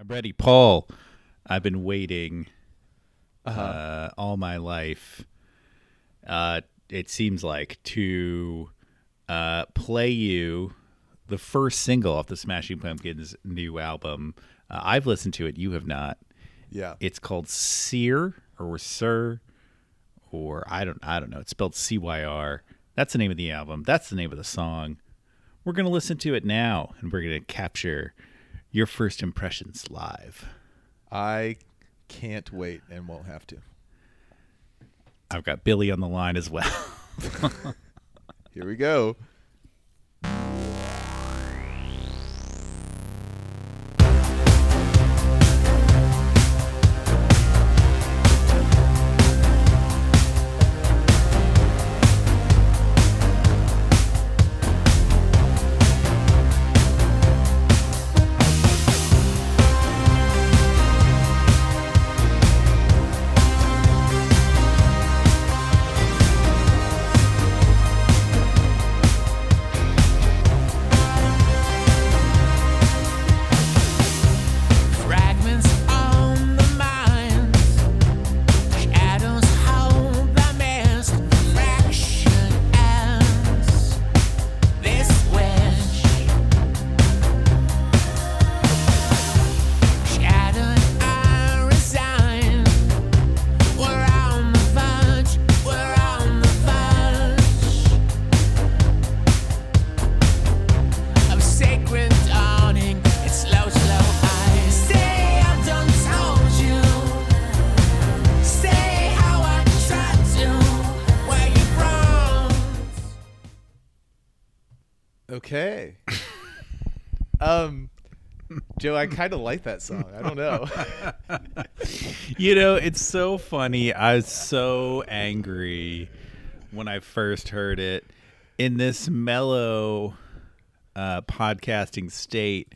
I'm ready, Paul. I've been waiting uh, all my life. Uh, it seems like to uh, play you the first single off the Smashing Pumpkins' new album. Uh, I've listened to it. You have not. Yeah. It's called Sear or Sir or I don't I don't know. It's spelled C Y R. That's the name of the album. That's the name of the song. We're gonna listen to it now, and we're gonna capture your first impressions live. I can't wait and won't have to. I've got Billy on the line as well. Here we go. I kind of like that song. I don't know. you know, it's so funny. I was so angry when I first heard it in this mellow uh, podcasting state.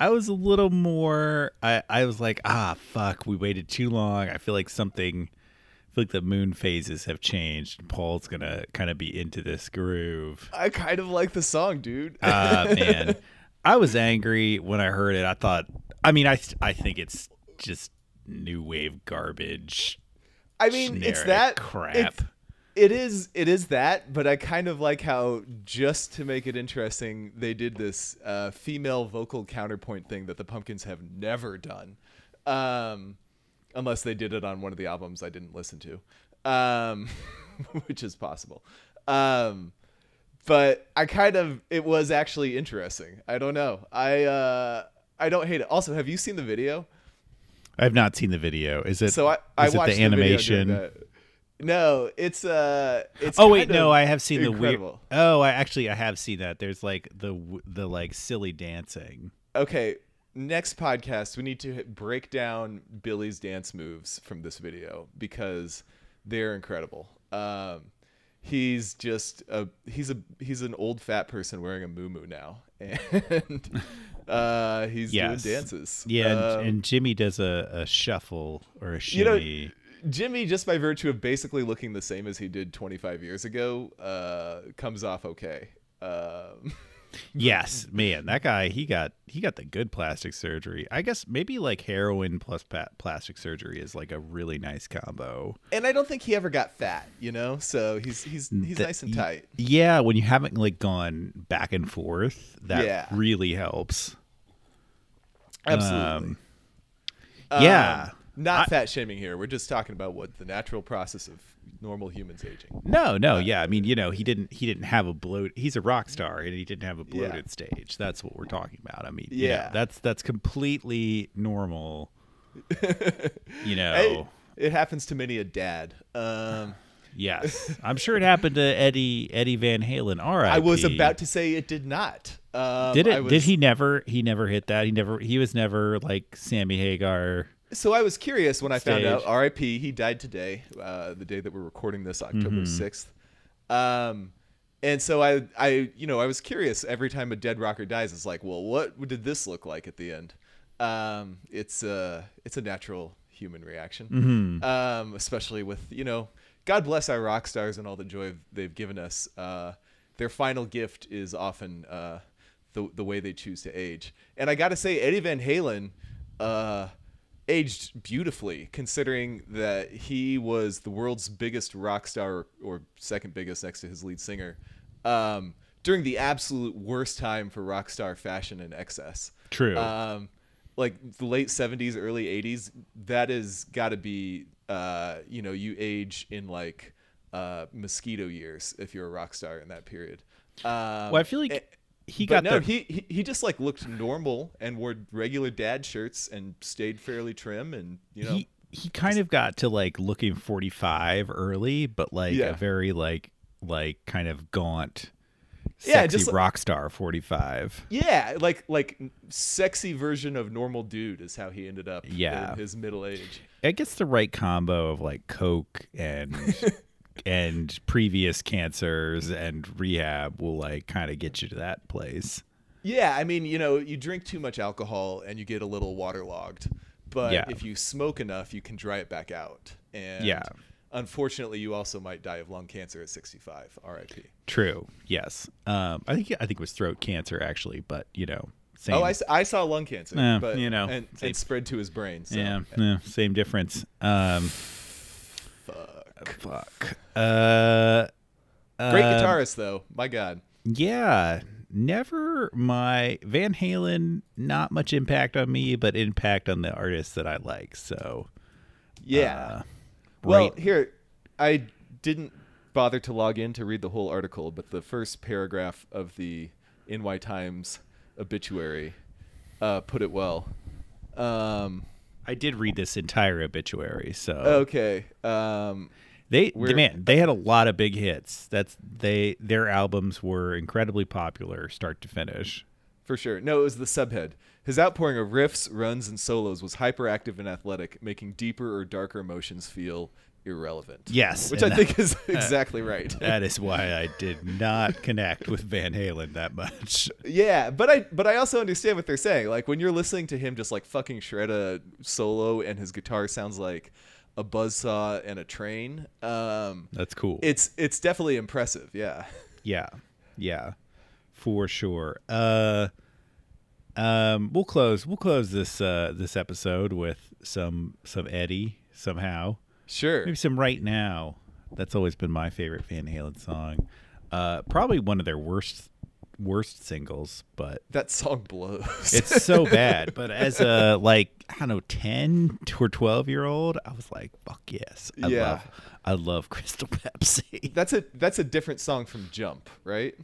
I was a little more. I, I was like, ah, fuck, we waited too long. I feel like something. I feel like the moon phases have changed. Paul's gonna kind of be into this groove. I kind of like the song, dude. uh, man, I was angry when I heard it. I thought, I mean, I I think it's just new wave garbage. I mean, it's that crap. it's- it is it is that, but I kind of like how just to make it interesting, they did this uh, female vocal counterpoint thing that the Pumpkins have never done, um, unless they did it on one of the albums I didn't listen to, um, which is possible. Um, but I kind of it was actually interesting. I don't know. I uh, I don't hate it. Also, have you seen the video? I've not seen the video. Is it? So I, I is it watched the animation? video. No, it's uh, it's. oh wait, no, I have seen the weird. Oh, I actually I have seen that. There's like the the like silly dancing. Okay, next podcast we need to break down Billy's dance moves from this video because they're incredible. Um, he's just a he's a he's an old fat person wearing a muumuu now, and uh, he's Yes. doing dances. Yeah, and, Um, and Jimmy does a, a shuffle or a You know- shimmy. Jimmy, just by virtue of basically looking the same as he did 25 years ago, uh, comes off okay. Um, yes, man, that guy he got he got the good plastic surgery. I guess maybe like heroin plus pa- plastic surgery is like a really nice combo. and I don't think he ever got fat, you know. So he's he's he's The- nice and tight. Yeah, when you haven't like gone back and forth, that Yeah. really helps. Absolutely. Um, yeah. Um, not I- fat shaming here. We're just talking about what the natural process of normal humans aging. No, no, yeah. I mean, you know, he didn't he didn't have a bloat. He's a rock star, and he didn't have a Yeah. bloated stage. That's what we're talking about. I mean, you know, Yeah. that's that's completely normal. you know, Hey, it happens to many a dad. Um, yes, I'm sure it happened to Eddie Eddie Van Halen. All right, I was about to say it did not. Um, Did it? Was, Did he never? He never hit that. He never. He was never like Sammy Hagar. So I was curious when I found out. R.I.P. He died today, uh, the day that we're recording this, October Mm-hmm. 6th Um, and so I, I, you know, I was curious every time a dead rocker dies. It's like, well, what did this look like at the end? Um, it's uh, it's a natural human reaction, Mm-hmm. um, especially with you know, God bless our rock stars and all the joy they've given us. Uh, their final gift is often uh, the the way they choose to age. And I got to say, Eddie Van Halen uh, aged beautifully, considering that he was the world's biggest rock star, or second biggest next to his lead singer, um, during the absolute worst time for rock star fashion and excess. True. Um, like the late 70s, early 80s, that is got to be, uh, you know, you age in like uh, mosquito years if you're a rock star in that period. Um, well, I feel like he but got no, the he, he he just like looked normal and wore regular dad shirts and stayed fairly trim and you know he he kind of got to like looking 45 early, but like Yeah. a very like like kind of gaunt, Yeah, sexy just like- rock star 45. yeah like like sexy version of normal dude is how he ended up Yeah. in his middle age. It gets the right combo of like coke and and previous cancers and rehab will like kind of get you to that place. Yeah, I mean, you know, you drink too much alcohol and you get a little waterlogged. But Yeah. if you smoke enough, you can dry it back out. And Yeah. unfortunately, you also might die of lung cancer at 65. RIP. True. Yes. Um, I think I think it was throat cancer actually, but you know, same. Oh, I, I saw lung cancer, Eh, but you know, and, it spread to his brain. So, yeah, yeah, same difference. Um, fuck. Uh, Great um, guitarist, though. My God. Yeah, never my Van Halen. Not much impact on me, but impact on the artists that I like. So Yeah. uh, Well, right- here, I didn't bother to log in to read the whole article, but the first paragraph of the NY Times obituary uh, put it well. Um, I did read this entire obituary. So okay. Um, they, man, they had a lot of big hits. That's they their albums were incredibly popular, start to finish. for sure. No, it was the subhead. His outpouring of riffs, runs, and solos was hyperactive and athletic, making deeper or darker emotions feel irrelevant. Yes, Which I and think is exactly right. That is why I did not connect with Van Halen that much. Yeah, but I but I also understand what they're saying. Like when you're listening to him just like fucking shred a solo and his guitar sounds like a buzzsaw and a train. Um, That's cool. it's it's definitely impressive. Yeah. Yeah, yeah, for sure. Uh, um, we'll close. We'll close this uh this episode with some some Eddie somehow. Sure. Maybe some right now. That's always been my favorite Van Halen song. Uh, probably one of their worst worst singles, but That song blows. it's so bad. But as a like I don't know ten or twelve year old, I was like, fuck yes, I Yeah. love I love Crystal Pepsi. that's a that's a different song from Jump, right?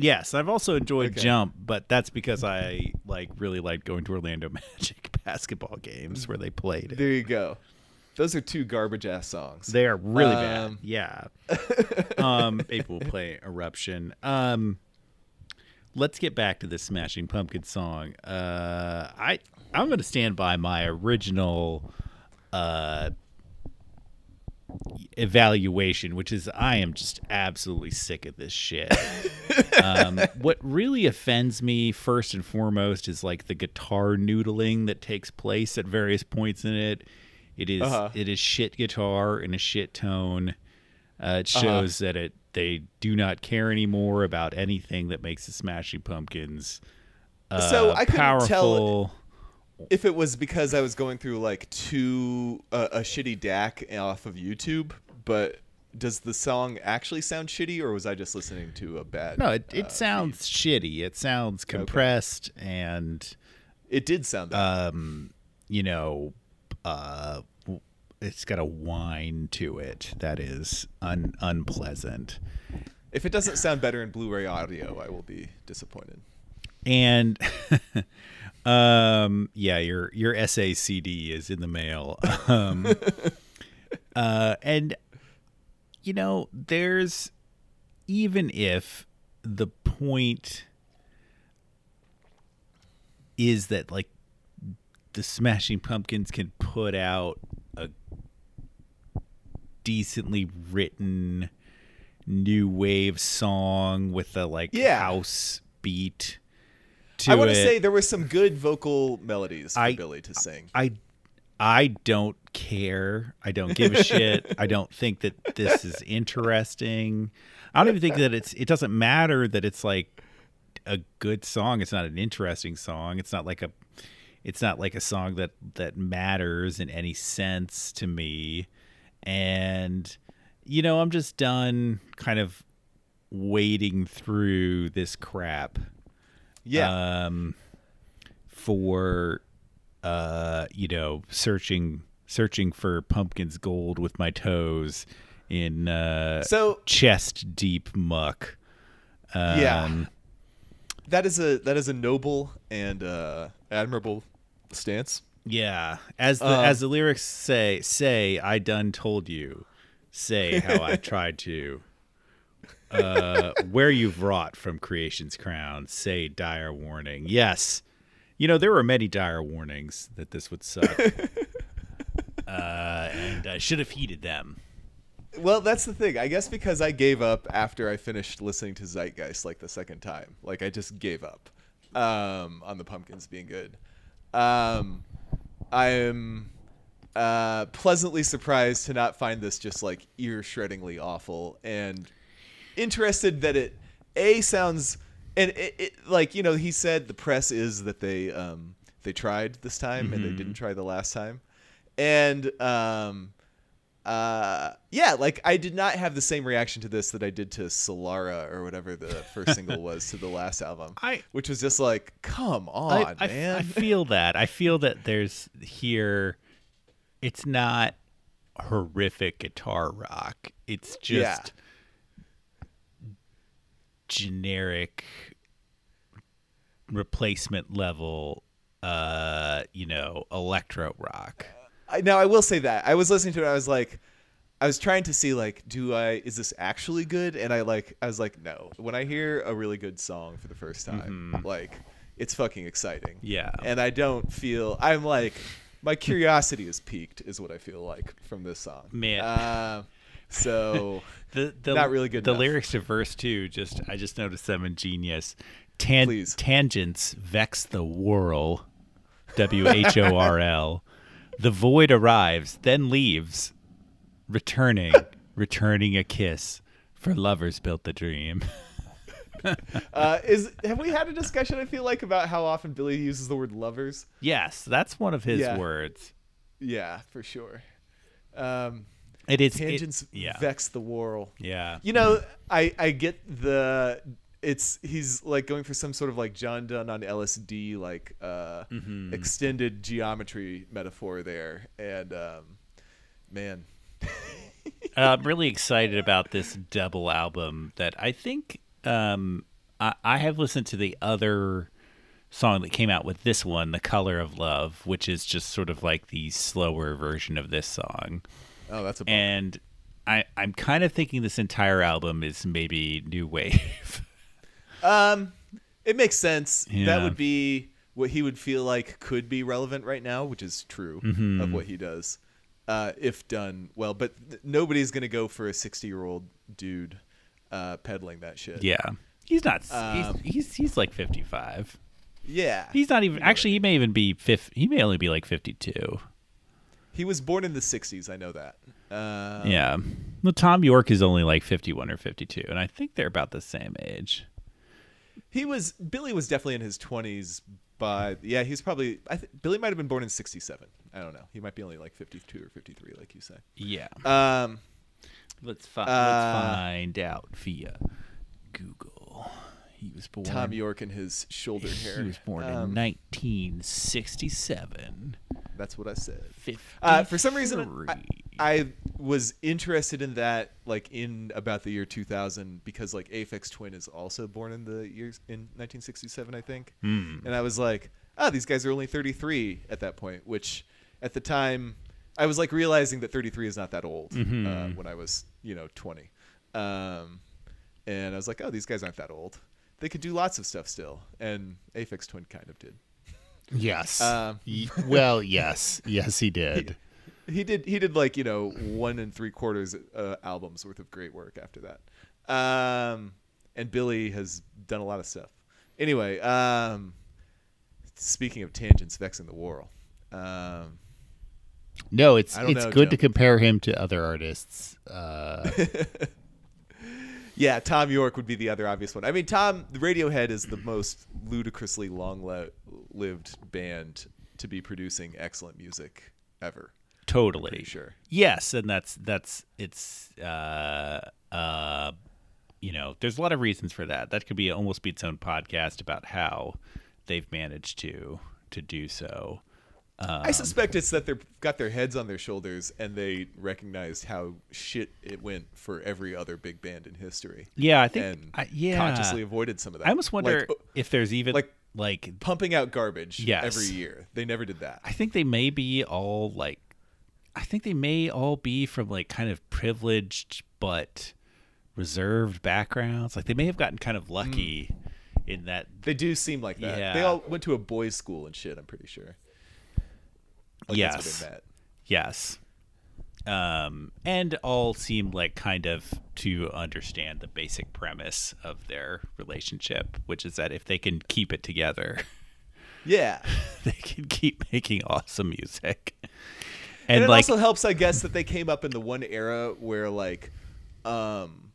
Yes, I've also enjoyed Okay. Jump, but that's because I like really liked going to Orlando Magic basketball games where they played it. There you go. Those are two garbage ass songs. They are really Um, bad. Yeah. um, people will play Eruption. Um, let's get back to the Smashing Pumpkin song. Uh, I I'm going to stand by my original uh, evaluation, which is I am just absolutely sick of this shit. um, what really offends me first and foremost is like the guitar noodling that takes place at various points in it. It is- Uh-huh. it is shit guitar in a shit tone. Uh, it Uh-huh. shows that it they do not care anymore about anything that makes the Smashing Pumpkins. Uh, So I couldn't powerful. tell if it was because I was going through like two uh, a shitty DAC off of YouTube, but does the song actually sound shitty, or was I just listening to a bad? No, it, it uh, sounds shitty. It sounds compressed and It did sound that. um, you know, uh, it's got a whine to it that is un- unpleasant. if it doesn't sound better in Blu-ray audio, I will be disappointed. And um, yeah, your your SACD is in the mail. Um, uh, and you know, there's even if the point is that like the Smashing Pumpkins can put out decently written new wave song with a like Yeah. house beat to I want to say there were some good vocal melodies for I- Billy to sing. I I don't care. I don't give a shit. I don't think that this is interesting. I don't even think that it's it doesn't matter that it's like a good song. It's not an interesting song. It's not like a it's not like a song that that matters in any sense to me and you know i'm just done kind of wading through this crap Yeah. um for uh you know searching searching for pumpkin's gold with my toes in uh so chest deep muck um, Yeah. that is a that is a noble and uh, admirable stance. Yeah, as the Um, as the lyrics say, say I done told you, say how I tried to. Uh, where you've wrought from creation's crown, say dire warning. Yes, you know there were many dire warnings that this would suck, uh, and I should have heeded them. Well, that's the thing. I guess because I gave up after I finished listening to Zeitgeist like the second time. Like I just gave up um, on the pumpkins being good. Um, I am uh, pleasantly surprised to not find this just like ear shreddingly awful and interested that it a sounds and it, it like you know he said the press is that they um, they tried this time and they didn't try the last time. And um, uh, yeah, like I did not have the same reaction to this that I did to Solara or whatever the first single was to the last album. I- which was just like, come on, I, man. I feel that. I feel that there's here. It's not horrific guitar rock. It's Yeah. just generic replacement level. Uh, you know, electro rock. I, now I will say that I was listening to it. I was like, I was trying to see like, do I is this actually good? And I like, I was like, no. When I hear a really good song for the first time, like, it's fucking exciting. Mm-hmm. Yeah. And I don't feel. I'm like, my curiosity is peaked, is what I feel like from this song. Man. Uh, so The, the Not really good The enough. lyrics to verse two, just I just noticed them in Genius. Tan- Please. Tangents vex the whirl. W H O R L. The void arrives, then leaves, returning, returning a kiss. For lovers built the dream. uh, is have we had a discussion? I feel like about how often Billy uses the word lovers. yes, that's one of his Yeah. words. Yeah, for sure. Um, It is it- tangents yeah, vex the whirl. yeah. You know, I I get the it's he's like going for some sort of like John Donne on LSD like uh Mm-hmm. extended geometry metaphor there and um man Uh, I'm really excited about this double album that I think um, I, I have listened to the other song that came out with this one, The Color of Love, which is just sort of like the slower version of this song. oh that's a bummer. And I, I'm kind of thinking this entire album is maybe new wave. um it makes sense that would be what he would feel like could be relevant right now which is true Mm-hmm. of what he does uh if done well but th- nobody's going to go for a 60 year old dude uh peddling that shit yeah. He's not. Um, he's, he's he's like 55. yeah He's not even. Actually, he may even be fifth. He may only be like 52. he was born in the 60s i know that uh Yeah. Well, Thom Yorke is only like 51 or 52, and I think they're about the same age. He was Billy was definitely in his twenties, but yeah, he's probably I th- Billy might have been born in sixty seven. I don't know. He might be only like fifty two or fifty three, like you say. Yeah. Um, let's, fi- uh, let's find out via Google. He was born. Thom Yorke and his shoulder hair. He was born Um, in 1967. That's what I said. Uh, for some reason, I, I was interested in that, like in about the year 2000, because like Aphex Twin is also born in the years in 1967, I think. Hmm. And I was like, oh, these guys are only 33 at that point, which at the time I was like realizing that 33 is not that old Mm-hmm. uh, when I was, you know, 20. Um, and I was like, oh, these guys aren't that old. They could do lots of stuff still. And Aphex Twin kind of did. yes. Um, well, yes. Yes, he did. he did he did like you know one and three quarters uh, albums worth of great work after that um and billy has done a lot of stuff anyway um speaking of tangents vexing the world um No, it's it's know, good Joe. to compare him to other artists. Uh, yeah thom yorke would be the other obvious one i mean tom radiohead is the most ludicrously long-lived band to be producing excellent music ever. totally sure. Yes, and that's that's it's uh uh you know, there's a lot of reasons for that. That could be almost be its own podcast about how they've managed to to do so. Um, I suspect it's that they've got their heads on their shoulders and they recognized how shit it went for every other big band in history. Yeah, I think and I, yeah. consciously avoided some of that. I almost wonder Like, uh, if there's even like- like pumping out garbage Yes. every year. They never did that. I think they may be all like I think they may all be from like kind of privileged but reserved backgrounds. Like they may have gotten kind of lucky in that They do seem like that. Yeah. They all went to a boys' school and shit. I'm pretty sure. Like, yes. That's where they. Yes. Um, and all seem like kind of to understand the basic premise of their relationship, which is that if they can keep it together, Yeah. they can keep making awesome music. And, And, it like, also helps, I guess, that they came up in the one era where like um,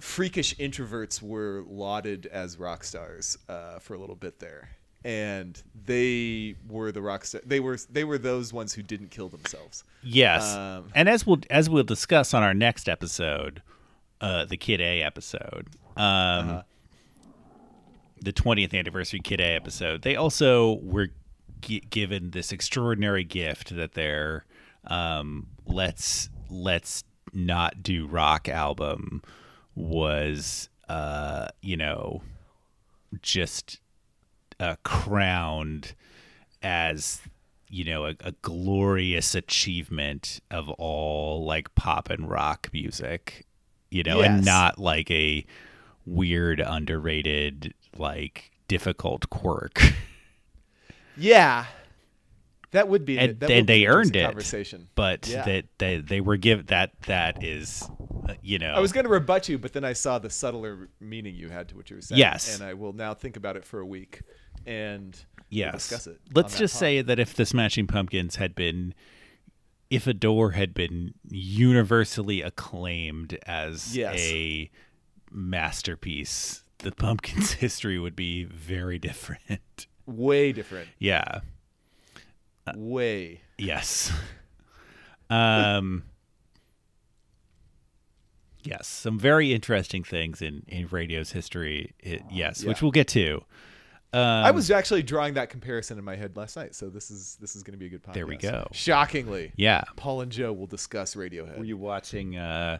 freakish introverts were lauded as rock stars uh, for a little bit there, and they were the rock star. They were they were those ones who didn't kill themselves. Yes, Um, and as we'll as we'll discuss on our next episode, uh, the Kid A episode, um, Uh-huh. the twentieth anniversary Kid A episode, they also were gi- given this extraordinary gift that their um, let's let's not do rock album was, uh, you know, just uh, crowned as you know a, a glorious achievement of all like pop and rock music you know and not like a weird underrated like difficult quirk Yeah, that would be. and that then would be they earned it Conversation. but Yeah. that they, they were given that that is uh, you know I was going to rebut you, but then I saw the subtler meaning you had to what you were saying. Yes. and I will now think about it for a week and we'll yes discuss it. let's just pod. say that if the smashing pumpkins had been if Adore had been universally acclaimed as Yes. a masterpiece the pumpkins history would be very different way different. yeah Way. yes um yes some very interesting things in in radio's history it, yes which we'll get to um, I was actually drawing that comparison in my head last night, so this is this is going to be a good podcast. There we go. Shockingly, yeah Paul and Joe will discuss Radiohead. Were you watching uh,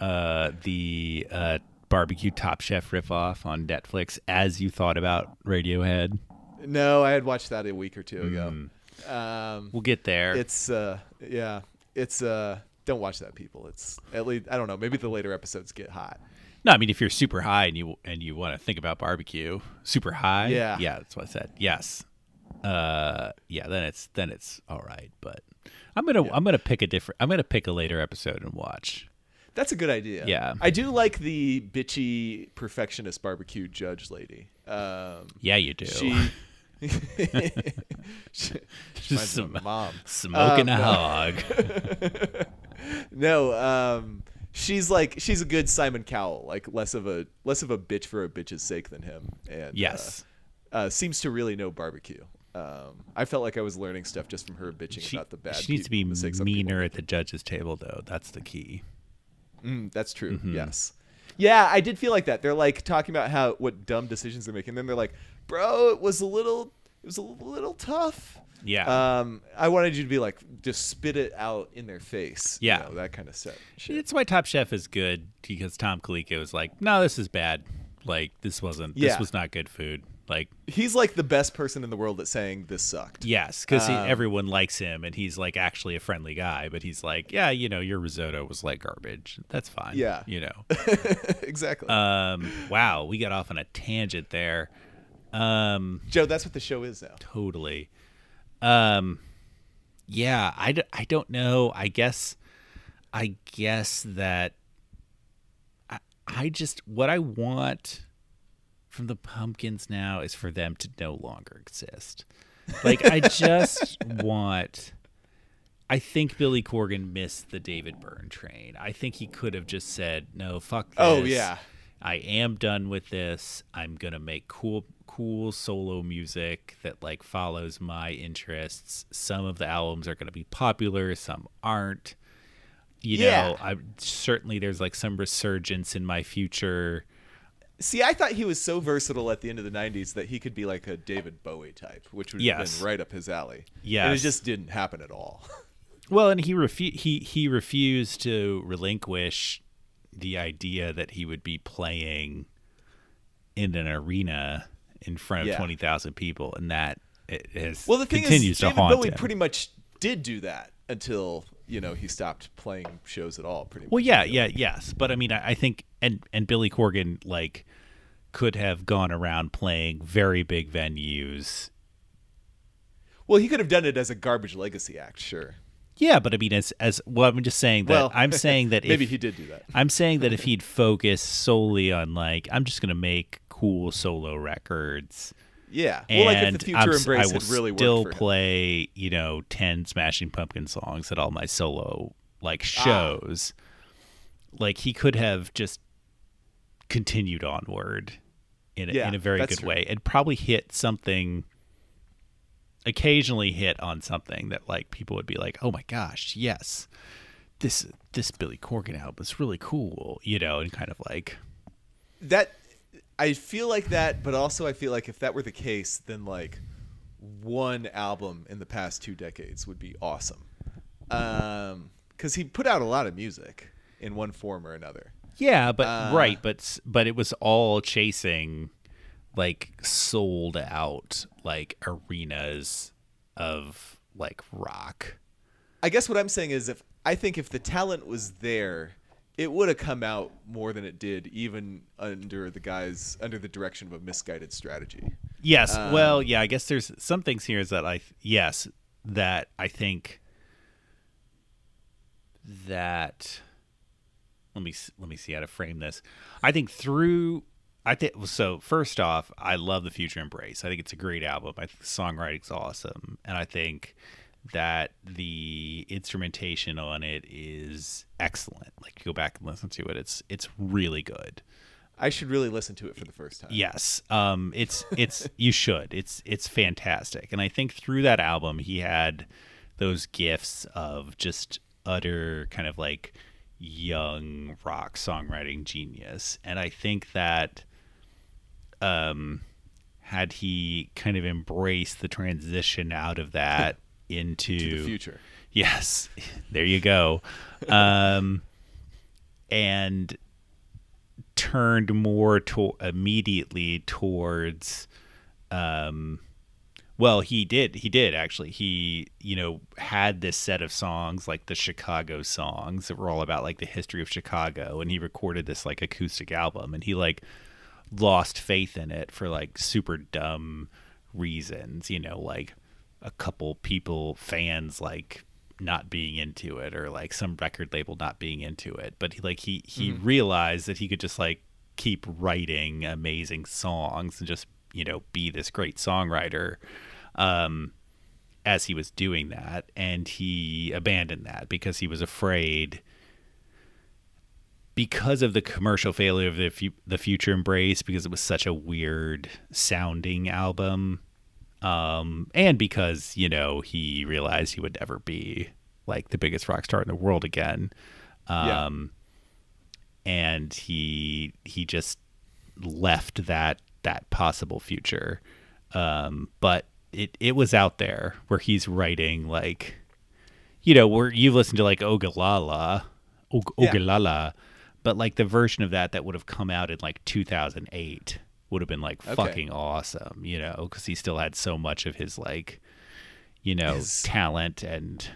uh, the uh, barbecue Top Chef ripoff on Netflix as you thought about Radiohead? no, I had watched that a week or two ago. Mm. Um, We'll get there. it's uh, yeah, it's uh, don't watch that, people. It's at least I don't know. Maybe the later episodes get hot. No, I mean if you're super high and you and you want to think about barbecue, super high. Yeah. yeah, that's what I said. Yes. Uh, yeah, then it's then it's all right. But I'm gonna I'm gonna pick a different. I'm gonna pick a later episode and watch. That's a good idea. Yeah. I do like the bitchy perfectionist barbecue judge lady. Um, Yeah, you do. she. she Just me of some- my mom. Smoking Um, a no. hog. No, um, she's like she's a good Simon Cowell, like less of a less of a bitch for a bitch's sake than him, and Yes. uh, uh, seems to really know barbecue. Um, I felt like I was learning stuff just from her bitching She, about the bad. she needs to be meaner at the judge's table, though. That's the key. Mm, that's true. Mm-hmm. Yes. Yeah, I did feel like that. They're like talking about how what dumb decisions they're making. And then they're like, "Bro, it was a little, it was a little tough." Yeah. Um, I wanted you to be like, just spit it out in their face. you Yeah. know, that kind of stuff. It's why Top Chef is good because Tom Colicchio was like, "No, this is bad. Like this wasn't. Yeah. This was not good food. Like He's like the best person in the world at saying this sucked. yes, because Um, everyone likes him and he's like actually a friendly guy. But he's like, yeah, you know, your risotto was like garbage. That's fine. Yeah. you know. exactly. um, wow, we got off on a tangent there. Um, Joe, that's what the show is now. totally. Um, yeah, I, d- I don't know. I guess, I guess that I, I just, what I want from the pumpkins now is for them to no longer exist. Like, I just want, I think Billy Corgan missed the David Byrne train. I think he could have just said, no, fuck this. Oh, yeah. I am done with this. I'm gonna make cool cool solo music that like follows my interests. Some of the albums are gonna be popular, some aren't. You Yeah. know, I certainly there's like some resurgence in my future. See, I thought he was so versatile at the end of the '90s that he could be like a David Bowie type, which would have been right up his alley. Yeah, it just didn't happen at all. Well, and he refu- he he refused to relinquish the idea that he would be playing in an arena in front of Yeah. twenty thousand people, and that it has Well, the thing continues is, to David haunt Bowie him. pretty much did do that until you know he stopped playing shows at all. Pretty well, much. yeah, yeah, yes, but I mean, I, I think and and Billy Corgan like could have gone around playing very big venues. Well, he could have done it as a garbage legacy act, sure. Yeah, but I mean, as as well, I'm just saying that Well, I'm saying that maybe if, he did do that. I'm saying that if he'd focus solely on like I'm just gonna make cool solo records, Yeah. and well, like if the future I'm embrace I will really still worked for him. play you know ten Smashing Pumpkin songs at all my solo like Ah. shows. Like he could have just continued onward in a, Yeah, in a very good true. way and probably hit something occasionally hit on something that like people would be like oh my gosh yes this this billy corgan album is really cool you know and kind of like that I feel like that, but also I feel like if that were the case, then like one album in the past two decades would be awesome. Um, because he put out a lot of music in one form or another. yeah but Uh, right but but it was all chasing like sold out like arenas of like rock I guess what I'm saying is if I think if the talent was there, it would have come out more than it did, even under the guys under the direction of a misguided strategy. Yes. Um, well, yeah, I guess there's some things here is that I yes, that I think that let me let me see how to frame this. I think through I think so first off, I love the Future Embrace. I think it's a great album. I think the songwriting's awesome and I think that the instrumentation on it is excellent. Like go back and listen to it. It's it's really good. I should really listen to it for the first time. Yes. Um it's it's you should. It's it's fantastic. And I think through that album he had those gifts of just utter kind of like young rock songwriting genius. And I think that um had he kind of embraced the transition out of that into To the future. Yes, there you go. Um, and turned more to immediately towards, um, well, he did. He did actually. He, you know, had this set of songs like the Chicago songs that were all about like the history of Chicago, and he recorded this like acoustic album, and he like lost faith in it for like super dumb reasons, you know, like a couple people fans like not being into it or like some record label not being into it. But he like he he realized that he could just like keep writing amazing songs and just you know be this great songwriter um as he was doing that. And he abandoned that because he was afraid because of the commercial failure of the fu- the future embrace because it was such a weird sounding album um and because you know he realized he would never be like the biggest rock star in the world again Yeah. um and he he just left that that possible future um but it it was out there where he's writing like you know where you've listened to like Ogilala Og- Yeah. But like the version of that that would have come out in like 2008 would have been like Okay. fucking awesome you know because he still had so much of his like you know His- talent and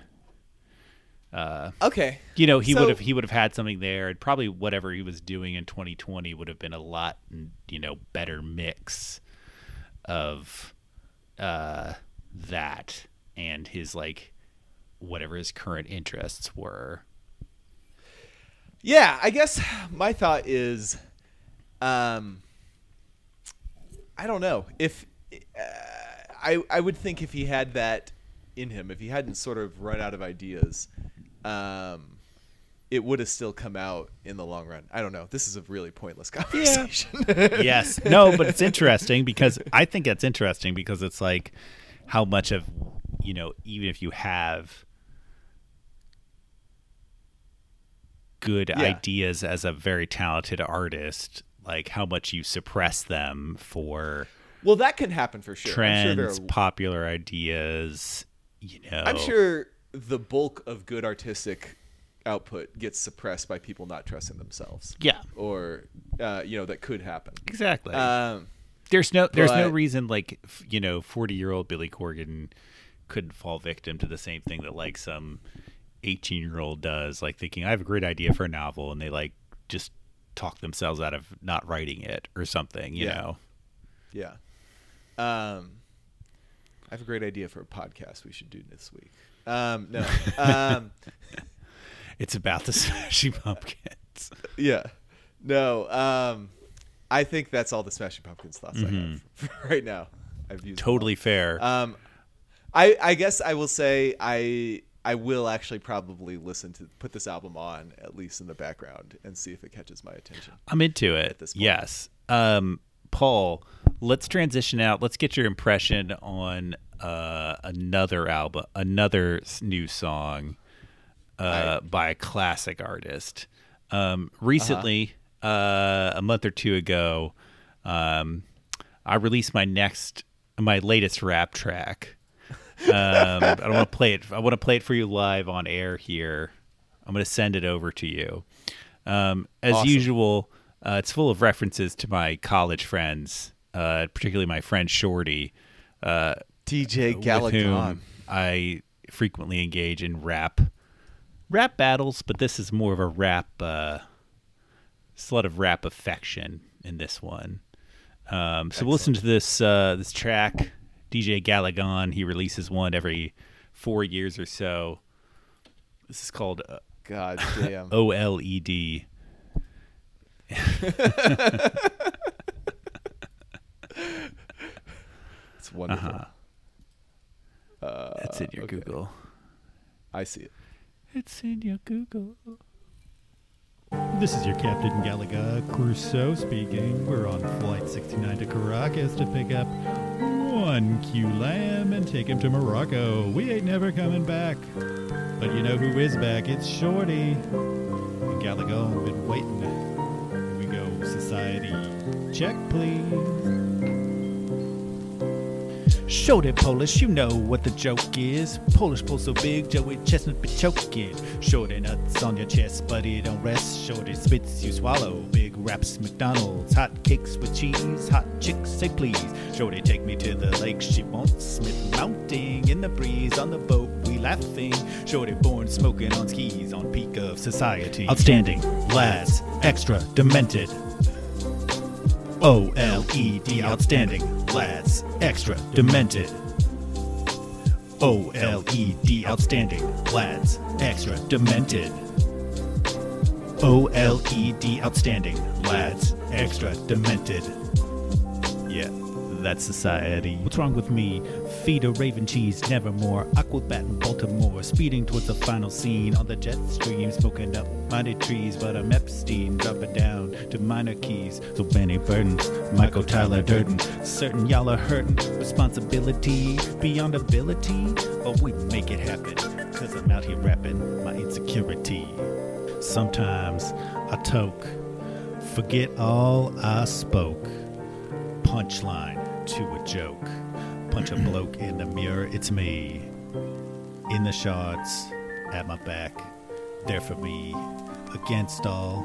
Uh, Okay. you know he So- would have he would have had something there and probably whatever he was doing in 2020 would have been a lot you know better mix of uh that and his like whatever his current interests were Yeah, I guess my thought is, um, I don't know if uh, I I would think if he had that in him, if he hadn't sort of run out of ideas, um, it would have still come out in the long run. I don't know. This is a really pointless conversation. yes. No, but it's interesting because I think it's interesting because it's like how much of you know, even if you have good Yeah. ideas as a very talented artist, like how much you suppress them for well, that can happen for sure. I'm sure trends, are- popular ideas, you know. I'm sure the bulk of good artistic output gets suppressed by people not trusting themselves. Yeah. Or uh, you know that could happen. Exactly. Um, there's no there's no reason like you know 40 year old billy corgan couldn't fall victim to the same thing that like some 18 year old does like thinking i have a great idea for a novel and they like just talk themselves out of not writing it or something you Yeah. know yeah. Um, I have a great idea for a podcast we should do this week. Um, no. Um, it's about the smashing pumpkins yeah. No. Um, I think that's all the Smashing Pumpkins thoughts I have for right now. I've used totally fair Um, I I guess I will say I I will actually probably listen to put this album on at least in the background and see if it catches my attention. i'm into it At this point. yes um paul let's transition out let's get your impression on uh another album another new song uh, by a classic artist. Um, recently, uh a month or two ago, um, I released my next, my latest rap track. Um, I don't want to play it. I want to play it for you live on air here. I'm going to send it over to you. Um, as Awesome. usual, uh, it's full of references to my college friends, uh, particularly my friend Shorty. Uh, DJ Galagon. whom I frequently engage in rap rap battles, but this is more of a rap uh lot of rap affection in this one. Um so we'll listen to this uh this track. DJ Galagon, he releases one every four years or so. This is called uh, God damn. OLED. It's wonderful. Uh-huh. That's in your okay. Google. I see it. It's in your Google. This is your Captain Gallagher Crusoe speaking. We're on Flight 69 to Caracas to pick up one Q Lamb and take him to Morocco. We ain't never coming back. But you know who is back? It's Shorty. And Gallagher been waiting. Here we go, society. Check, please. Shorty Polish, you know what the joke is. Polish pull so big, Joey Chestnut be choking. Shorty nuts on your chest, but it don't rest. Shorty spits you swallow. Big raps McDonald's, hot cakes with cheese. Hot chicks say please. Shorty take me to the lake she wants. Smith mounting in the breeze on the boat we laughing. Shorty born smoking on skis on peak of society. Outstanding, lads, extra, demented. O L E D, outstanding, lads, extra, demented. O L E D, outstanding, lads, extra, demented. O L E D, outstanding, lads, extra, demented. Yeah, that's society. What's wrong with me? Feed a raven cheese, nevermore. Aquabat in Baltimore, speeding towards the final scene on the jet stream, smoking up mighty trees. But I'm Epstein, dropping down to minor keys. So many burdens, Michael Tyler Durden. Certain y'all are hurting. Responsibility beyond ability, but we make it happen. Cause I'm out here rapping my insecurity. Sometimes I toke, forget all I spoke punchline to a joke. Punch a bloke in the mirror, it's me. In the shots, at my back, there for me. Against all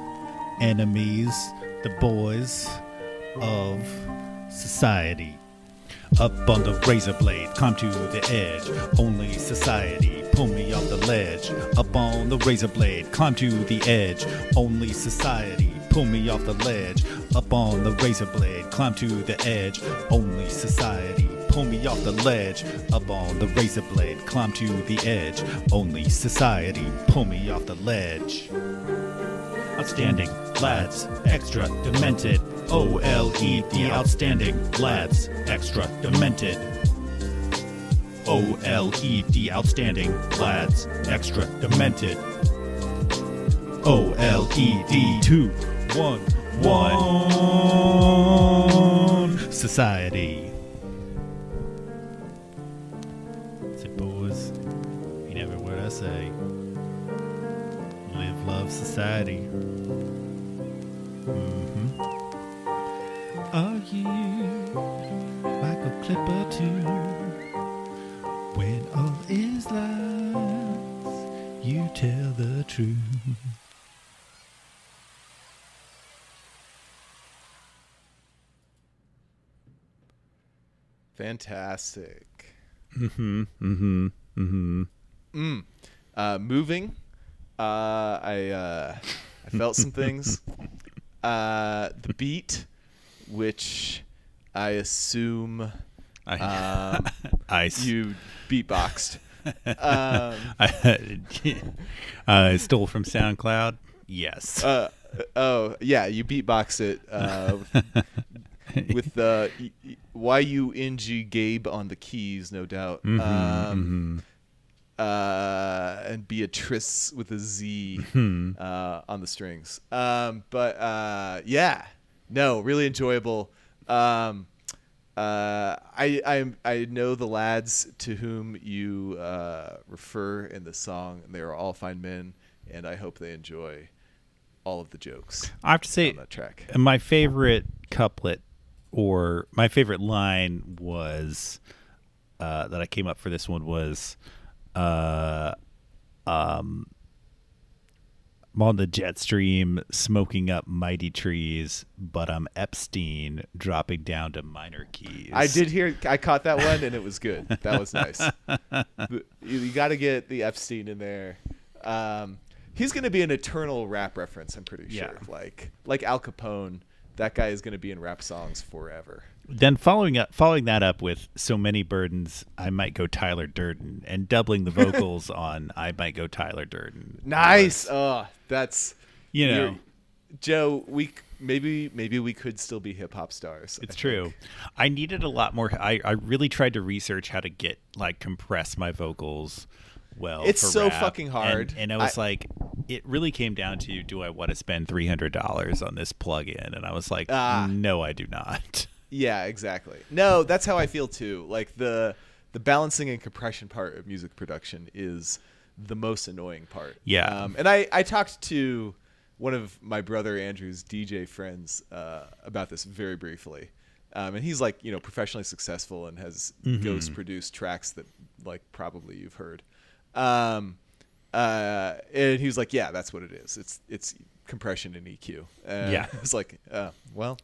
enemies, the boys of society. Up on the razor blade, climb to the edge. Only society, pull me off the ledge. Up on the razor blade, climb to the edge. Only society, pull me off the ledge. Up on the razor blade, climb to the edge. Only society, pull me off the ledge. Up on the razor blade, climb to the edge. Only society, pull me off the ledge. Outstanding lads, extra demented. O L E D, outstanding lads, extra demented. O L E D, outstanding lads, extra demented. O L E D two one one society. That's it, boys. You never what I say. Live, love, society. Mm-hmm. Are you Michael Clipper too? When all is lost, you tell the truth. Fantastic. Mm-hmm. Mm-hmm. Mm-hmm. Mm. Uh, moving. Uh, I uh, I felt some things. Uh, the beat, which I assume I, um, Ice. you beatboxed. Um, uh, stole from SoundCloud. Yes. uh, oh yeah, you beatboxed it uh, with the Y U N G Gabe on the keys, no doubt. Mhm, Um, uh, and Beatrice with a Z mhm. uh, on the strings. Um, but uh, yeah, no, really enjoyable. Um, uh, I, I I know the lads to whom you uh, refer in the song, and they are all fine men, and I hope they enjoy all of the jokes I have to say, on that track. And my favorite couplet or my favorite line was uh, that I came up for this one was uh, um, I'm on the jet stream smoking up mighty trees, but I'm Epstein dropping down to minor keys. I did hear, I caught that one, and it was good. That was nice. You got to get the Epstein in there. Um, he's going to be an eternal rap reference. I'm pretty Yeah. sure. Like like Al Capone, that guy is going to be in rap songs forever. Then following up, following that up with so many burdens, I might go Tyler Durden, and doubling the vocals on I might go Tyler Durden. Nice. Oh, that's you know, Joe. We maybe maybe we could still be hip hop stars. It's I true. think. I needed a lot more. I, I really tried to research how to get like compress my vocals well. It's so rap, fucking hard. And, and I was I- like, it really came down to do I want to spend three hundred dollars on this plugin? And I was like, Ah. no, I do not. Yeah, exactly. No, that's how I feel too. Like the the balancing and compression part of music production is the most annoying part. Yeah. Um, and I I talked to one of my brother Andrew's DJ friends uh, about this very briefly. Um, and he's like, you know, professionally successful and has ghost produced tracks that like probably you've heard. Um, uh, and he was like, yeah, that's what it is. It's it's compression and EQ. And Yeah. I was like, uh, well,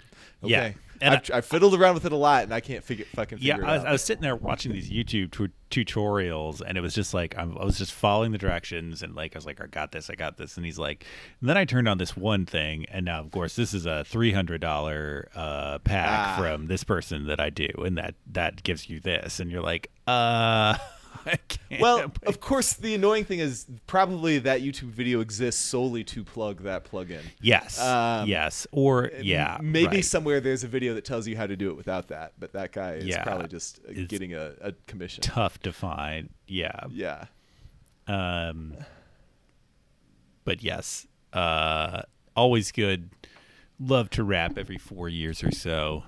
okay. Yeah. And I've, I- fiddled around with it a lot, and I can't figure fucking Yeah, figure I it was. I was sitting there watching these YouTube tu- tutorials, and it was just like I'm, I was just following the directions, and like I was like, I got this, I got this, and he's like, and then I turned on this one thing, and now of course this is a three hundred dollar uh, pack Ah. from this person that I do, and that that gives you this, and you're like, uh, I. well, of course, the annoying thing is probably that YouTube video exists solely to plug that plugin. yes, um, yes, or yeah, maybe right. somewhere there's a video that tells you how to do it without that, but that guy is Yeah, probably just uh, it's getting a, a commission. tough to find. Yeah, Yeah. Um, but yes, uh, always good. Love to rap every four years or so.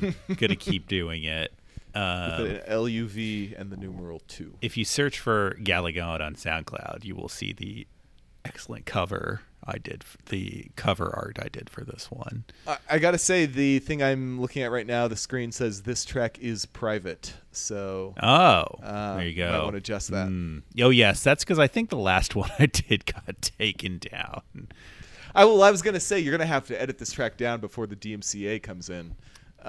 Gonna keep doing it. Um, the LUV and the numeral two. if you search for Gallagher on SoundCloud, you will see the excellent cover I did, the cover art I did for this one. I, I gotta say, the thing I'm looking at right now, the screen says this track is private. So Oh, Uh, there you go. I wanna adjust that. Mm. Oh yes, that's because I think the last one I did got taken down. I will. I was gonna say you're gonna have to edit this track down before the DMCA comes in.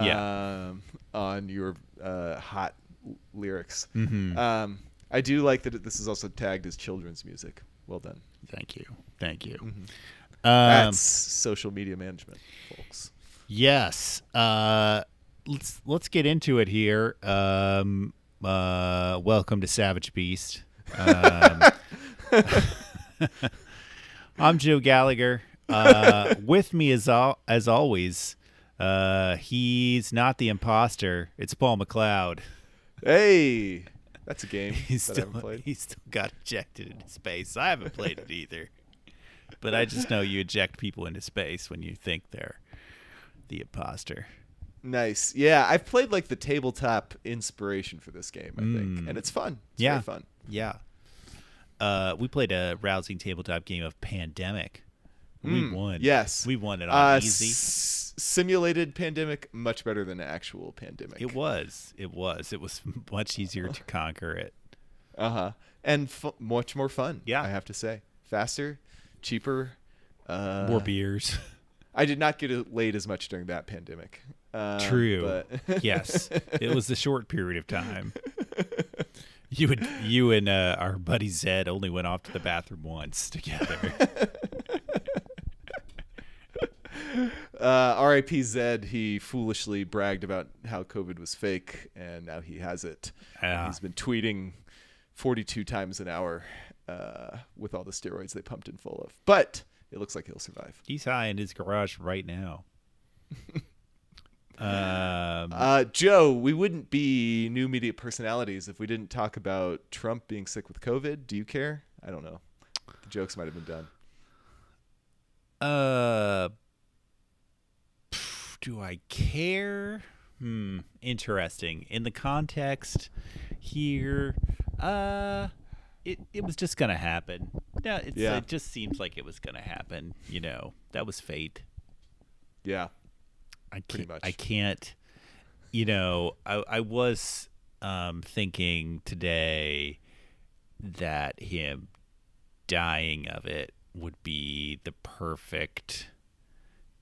Yeah. Um, on your uh, hot l- lyrics. Mhm. Um, I do like that this is also tagged as children's music. Well done. Thank you, thank you. Um, That's social media management, folks. Yes. Uh, let's let's get into it here. Um, uh, welcome to Savage Beast. Um, I'm Joe Gallagher. Uh, with me as al- as always, uh, he's not the imposter. It's Paul McLeod. Hey, that's a game He's still he's still got ejected into space. I haven't played it either. but I just know you eject people into space when you think they're the imposter. Nice. Yeah, I've played like the tabletop inspiration for this game, I think, and it's fun. It's yeah, fun. Yeah. Uh, we played a rousing tabletop game of Pandemic. We won. Yes. we won it on Uh, easy. s- simulated pandemic much better than actual pandemic. It was. It was. It was much easier to conquer it. Uh huh. And fu- much more fun. Yeah. I have to say, faster, cheaper. Uh, More beers. I did not get laid as much during that pandemic. Um, True. But yes, it was a short period of time. You and you and uh, our buddy Zed only went off to the bathroom once together. uh, R.I.P. Zed. He foolishly bragged about how COVID was fake, and now he has it. Yeah. He's been tweeting 42 times an hour uh, with all the steroids they pumped him full of. But it looks like he'll survive. He's high in his garage right now. um, Uh, Joe, we wouldn't be new media personalities if we didn't talk about Trump being sick with COVID. Do you care? I don't know. The jokes might have been done. Uh, do I care? Hmm. Interesting. In the context here, uh, it it was just gonna happen. Yeah, it's, Yeah. it just seems like it was gonna happen. You know, that was fate. Yeah. I can't. much. I can't. You know, I I was um thinking today that him dying of it would be the perfect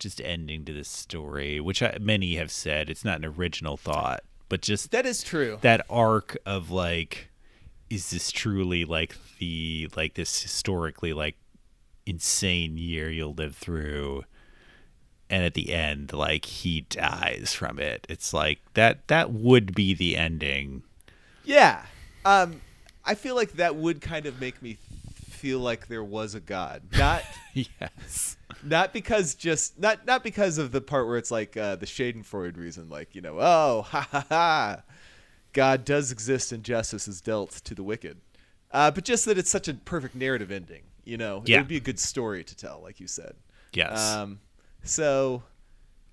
just ending to this story, which I, many have said it's not an original thought, but just That is true. that arc of like is this truly like the like this historically like insane year you'll live through and at the end like he dies from it it's like that that would be the ending Yeah. Um, I feel like that would kind of make me feel like there was a God. Not yes not because just not not because of the part where it's like uh, the Schadenfreude reason, like you know, oh ha ha ha, God does exist and justice is dealt to the wicked. Uh, but just that it's such a perfect narrative ending, you know, Yeah. it would be a good story to tell, like you said. yes Um, so,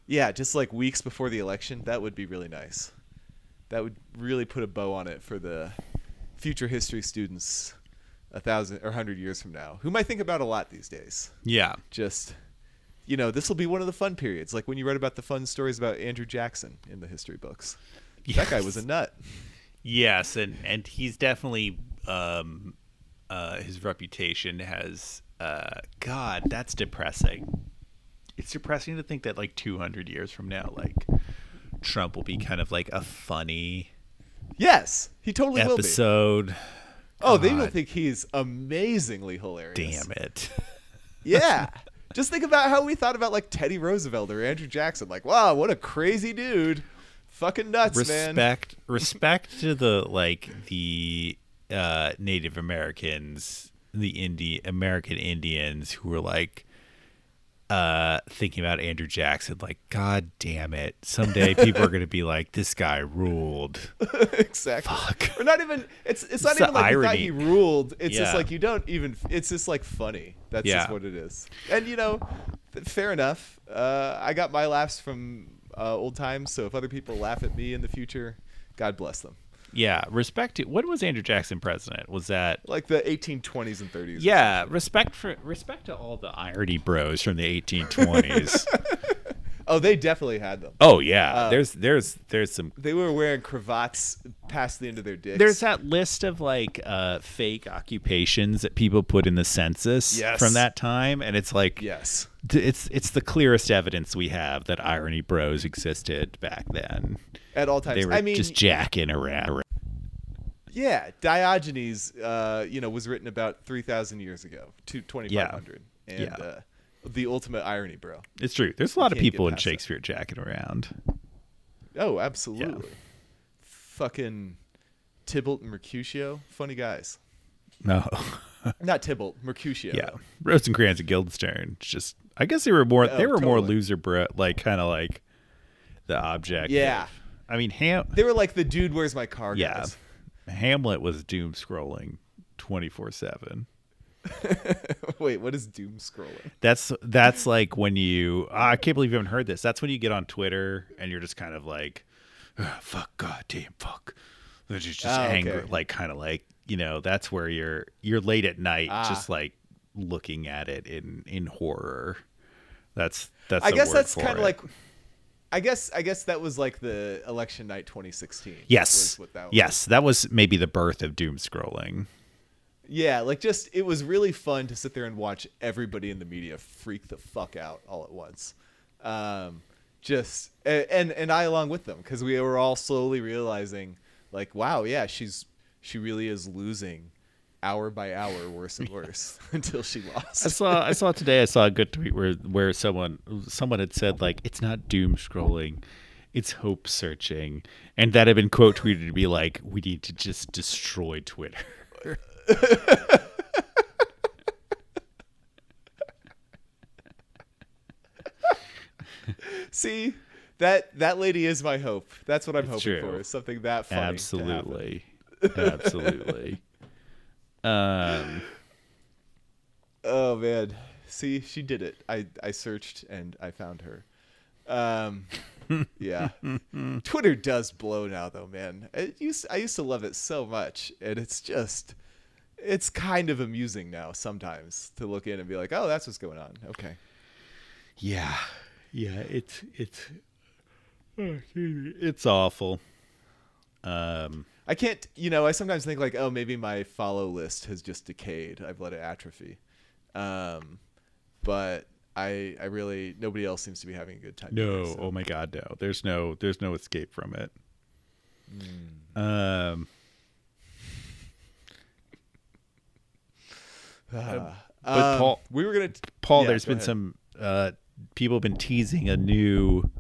yeah, just like weeks before the election, that would be really nice. That would really put a bow on it for the future history students a thousand or hundred years from now, whom I think about a lot these days. yeah Just, you know, this will be one of the fun periods, like when you read about the fun stories about Andrew Jackson in the history books. That guy was a nut. Yes, and and he's definitely um uh his reputation has uh god, that's depressing. It's depressing to think that like 200 years from now like Trump will be kind of like a funny Yes, he totally will be. Oh, they will think he's amazingly hilarious. Damn it. Yeah. Just think about how we thought about like Teddy Roosevelt or Andrew Jackson. Like, wow, what a crazy dude. Fucking nuts, man. respect respect to the like the uh native americans the Indi- american indians who were like uh thinking about andrew jackson like god damn it someday people are gonna be like this guy ruled exactly. Fuck. Or not even it's it's not It's the even like irony. he ruled. It's just like you don't even it's just like funny. That's just what it is. And you know, th- fair enough. Uh, I got my laughs from uh, old times, so if other people laugh at me in the future, God bless them. Yeah respect to when was andrew jackson president was that Like the 1820s and 30s. yeah respect for respect to all the irony bros from the 1820s Oh, they definitely had them. oh yeah Uh, there's there's there's some They were wearing cravats past the end of their dicks. There's that list of like uh, fake occupations that people put in the census Yes. from that time, and it's like yes. d- it's it's the clearest evidence we have that irony bros existed back then. At all times. They were I mean, just jacking around. Yeah, Diogenes, uh, you know, was written about three thousand years ago, to twenty five hundred, and Yeah. The ultimate irony, bro. It's true. There's a lot of people in that. Shakespeare jacking around. Oh, absolutely. Fucking Tybalt and Mercutio, funny guys. No, Not Tybalt, Mercutio. yeah, Rosencrantz and Guildenstern. Just I guess they were more oh, they Oh, were more loser bro, like kind of like the object. Yeah. of- I mean Ham. They were like the dude, where's my car? Yeah. guys. Hamlet was doom scrolling 24 7. Wait, what is doom scrolling? That's that's like when you I can't believe you haven't heard this. That's when you get on Twitter and you're just kind of like, "Ah, fuck, god damn, fuck. There's just, just Oh, okay. anger, like kind of like you know. That's where you're you're late at night, Ah. just like looking at it in in horror. That's that's. I guess that's kind of like. I guess I guess that was like the election night 2016. yes, that yes. That was maybe the birth of doom scrolling. Yeah, like just it was really fun to sit there and watch everybody in the media freak the fuck out all at once. Um, just and and I along with them because we were all slowly realizing like, wow, yeah, she's she really is losing hour by hour, worse and worse until she lost. I saw I saw today I saw a good tweet where where someone someone had said like it's not doom scrolling, it's hope searching, and that had been quote tweeted to be like we need to just destroy Twitter. See, that that lady is my hope. That's what I'm hoping true. for. Is something that funny. Absolutely, absolutely. Um, Oh man. See, she did it. I I searched and I found her. Um yeah. Twitter does blow now though, man. It used I used to love it so much and it's just it's kind of amusing now sometimes to look in and be like, "Oh, that's what's going on." Okay. yeah, yeah. It's it's it's awful. Um, I can't, you know, I sometimes think like, "Oh, maybe my follow list has just decayed. I've let it atrophy." Um but I I really nobody else seems to be having a good time. No, so- oh my god, no. There's no there's no escape from it. Um Ah. but Um, Paul- we were gonna Paul, Yeah, there's been ahead. some uh people have been teasing a new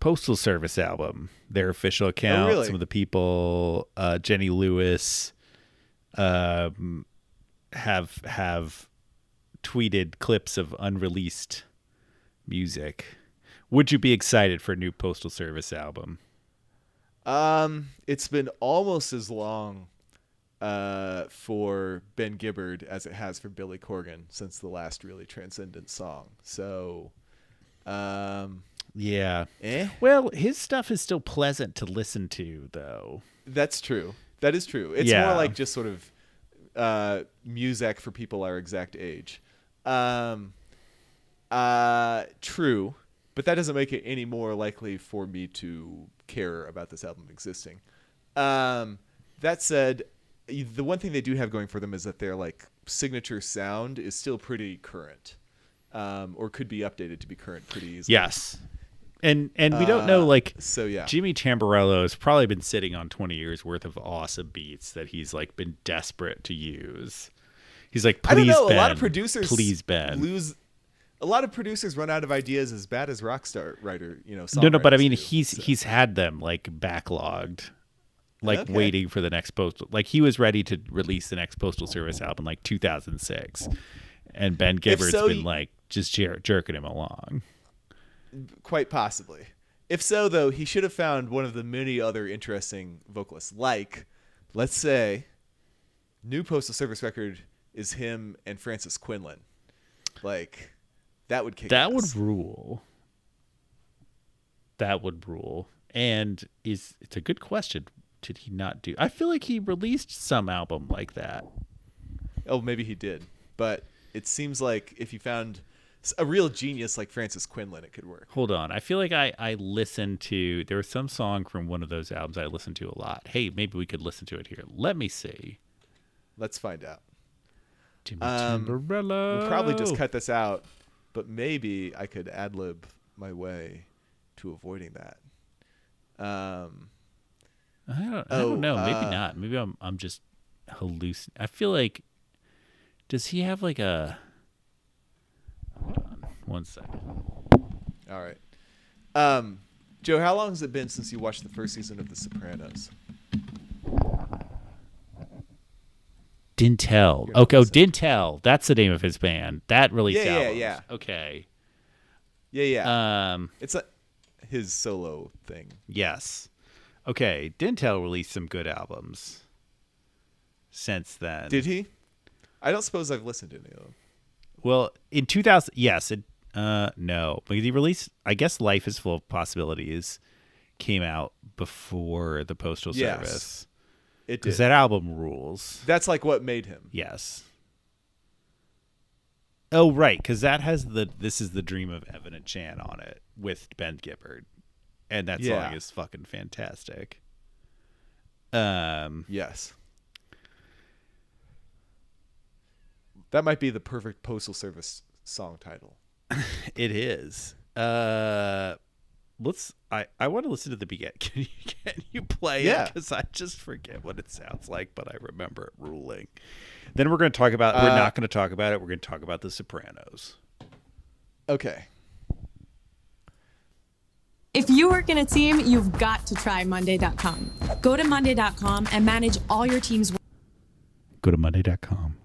Postal Service album. Their official account, Oh, really? some of the people, uh Jenny Lewis um have have tweeted clips of unreleased music. Would you be excited for a new Postal Service album? Um, it's been almost as long uh, for Ben Gibbard as it has for Billy Corgan since the last really transcendent song. So, um, Yeah. eh, Well, his stuff is still pleasant to listen to, though. that's true. That is true. It's Yeah. more like just sort of uh, music for people our exact age. Um, uh, true, but that doesn't make it any more likely for me to care about this album existing. Um, that said, the one thing they do have going for them is that their like signature sound is still pretty current, um, or could be updated to be current pretty easily. Yes. And and we don't know Uh, like so yeah. Jimmy Tamborello has probably been sitting on 20 years worth of awesome beats that he's like been desperate to use. He's like, please, I don't know. Ben, a lot of producers please, Ben. lose. A lot of producers run out of ideas as bad as rockstar writer. You know, no, no, but I mean, do, he's so. he's had them like backlogged, like Okay. waiting for the next postal. Like he was ready to release the next Postal Service album like 2006, and Ben Gibbard's so, been like just jer- jerking him along. quite possibly. If so, though, he should have found one of the many other interesting vocalists. Like, let's say, new Postal Service record is him and Frances Quinlan. Like, that would kick. That would rule. That would rule. And is it's a good question. Did he not do? I feel like he released some album like that. Oh, maybe he did, but it seems like if you found a real genius like Frances Quinlan, it could work. Hold on. I feel like I I listened to there was some song from one of those albums I listened to a lot. Hey, maybe we could listen to it here. Let me see. Let's find out. Jimmy Um. We'll probably just cut this out, but maybe I could ad lib my way to avoiding that. Um, I don't, I Oh, don't know. Maybe uh, not. Maybe I'm I'm just hallucinating. I feel like does he have like a Hold on. One second. all right. Um, Joe, how long has it been since you watched the first season of The Sopranos? Dntel. Okay, oh. Dntel. That's the name of his band. That released Yeah, yeah, albums. yeah. Okay. Yeah, yeah. Um. it's a, his solo thing. Yes. Okay. Dntel released some good albums. Since then. Did he? I don't suppose I've listened to any of them. Well, in 2000, yes, it, uh, no, because he released. I guess "Life Is Full of Possibilities" came out before the Postal Yes. Service. It did. That album rules. That's like what made him. Yes. Oh right, because that has the "This Is the Dream of Evan and Chan" on it with Ben Gibbard, and that Yeah. song is fucking fantastic. Um, Yes. That might be the perfect postal service song title. it is. Uh, let's. I I want to listen to the beginning. Can you can you play Yeah. it? Because I just forget what it sounds like, but I remember it ruling. Then we're going to talk about. we're Uh, not going to talk about it. We're going to talk about The Sopranos. Okay. If you work in a team, you've got to try Monday.com. Go to Monday.com and manage all your team's Go to Monday.com.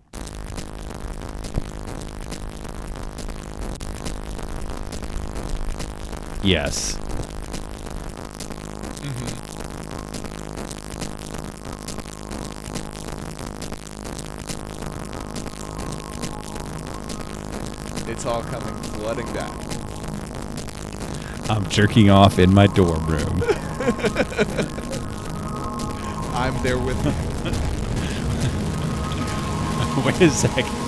Yes. Mm-hmm. It's all coming flooding back. I'm jerking off in my dorm room. I'm there with you. Wait a second.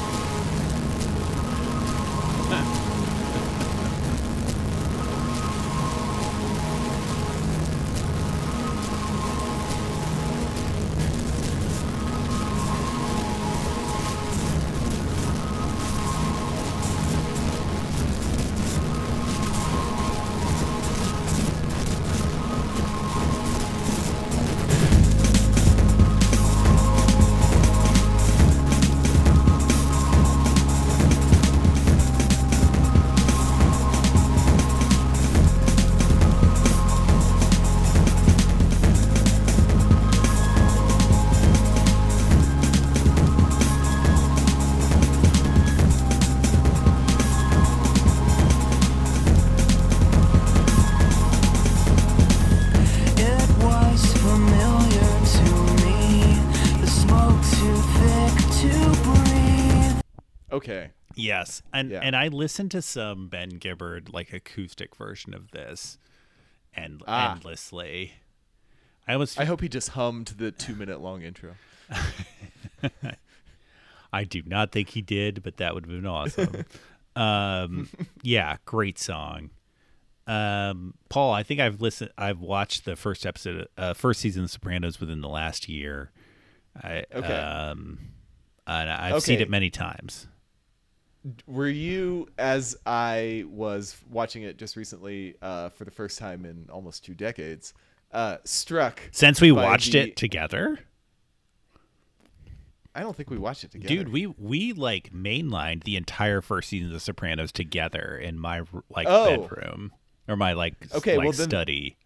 Yes, and Yeah. and I listened to some Ben Gibbard like acoustic version of this, and Ah. endlessly. I was I hope he just hummed the two minute long intro. I do not think he did, but that would have been awesome. um, yeah, great song. Um, Paul, I think I've listened. I've watched the first episode, uh, first season of Sopranos within the last year. I, Okay. Um, and I've seen it many times. Were you, as I was watching it just recently uh, for the first time in almost two decades, uh, struck? Since we watched the- it together, I don't think we watched it together. dude, we we like mainlined the entire first season of The Sopranos together in my like Oh. bedroom or my like Okay, like well, then- study.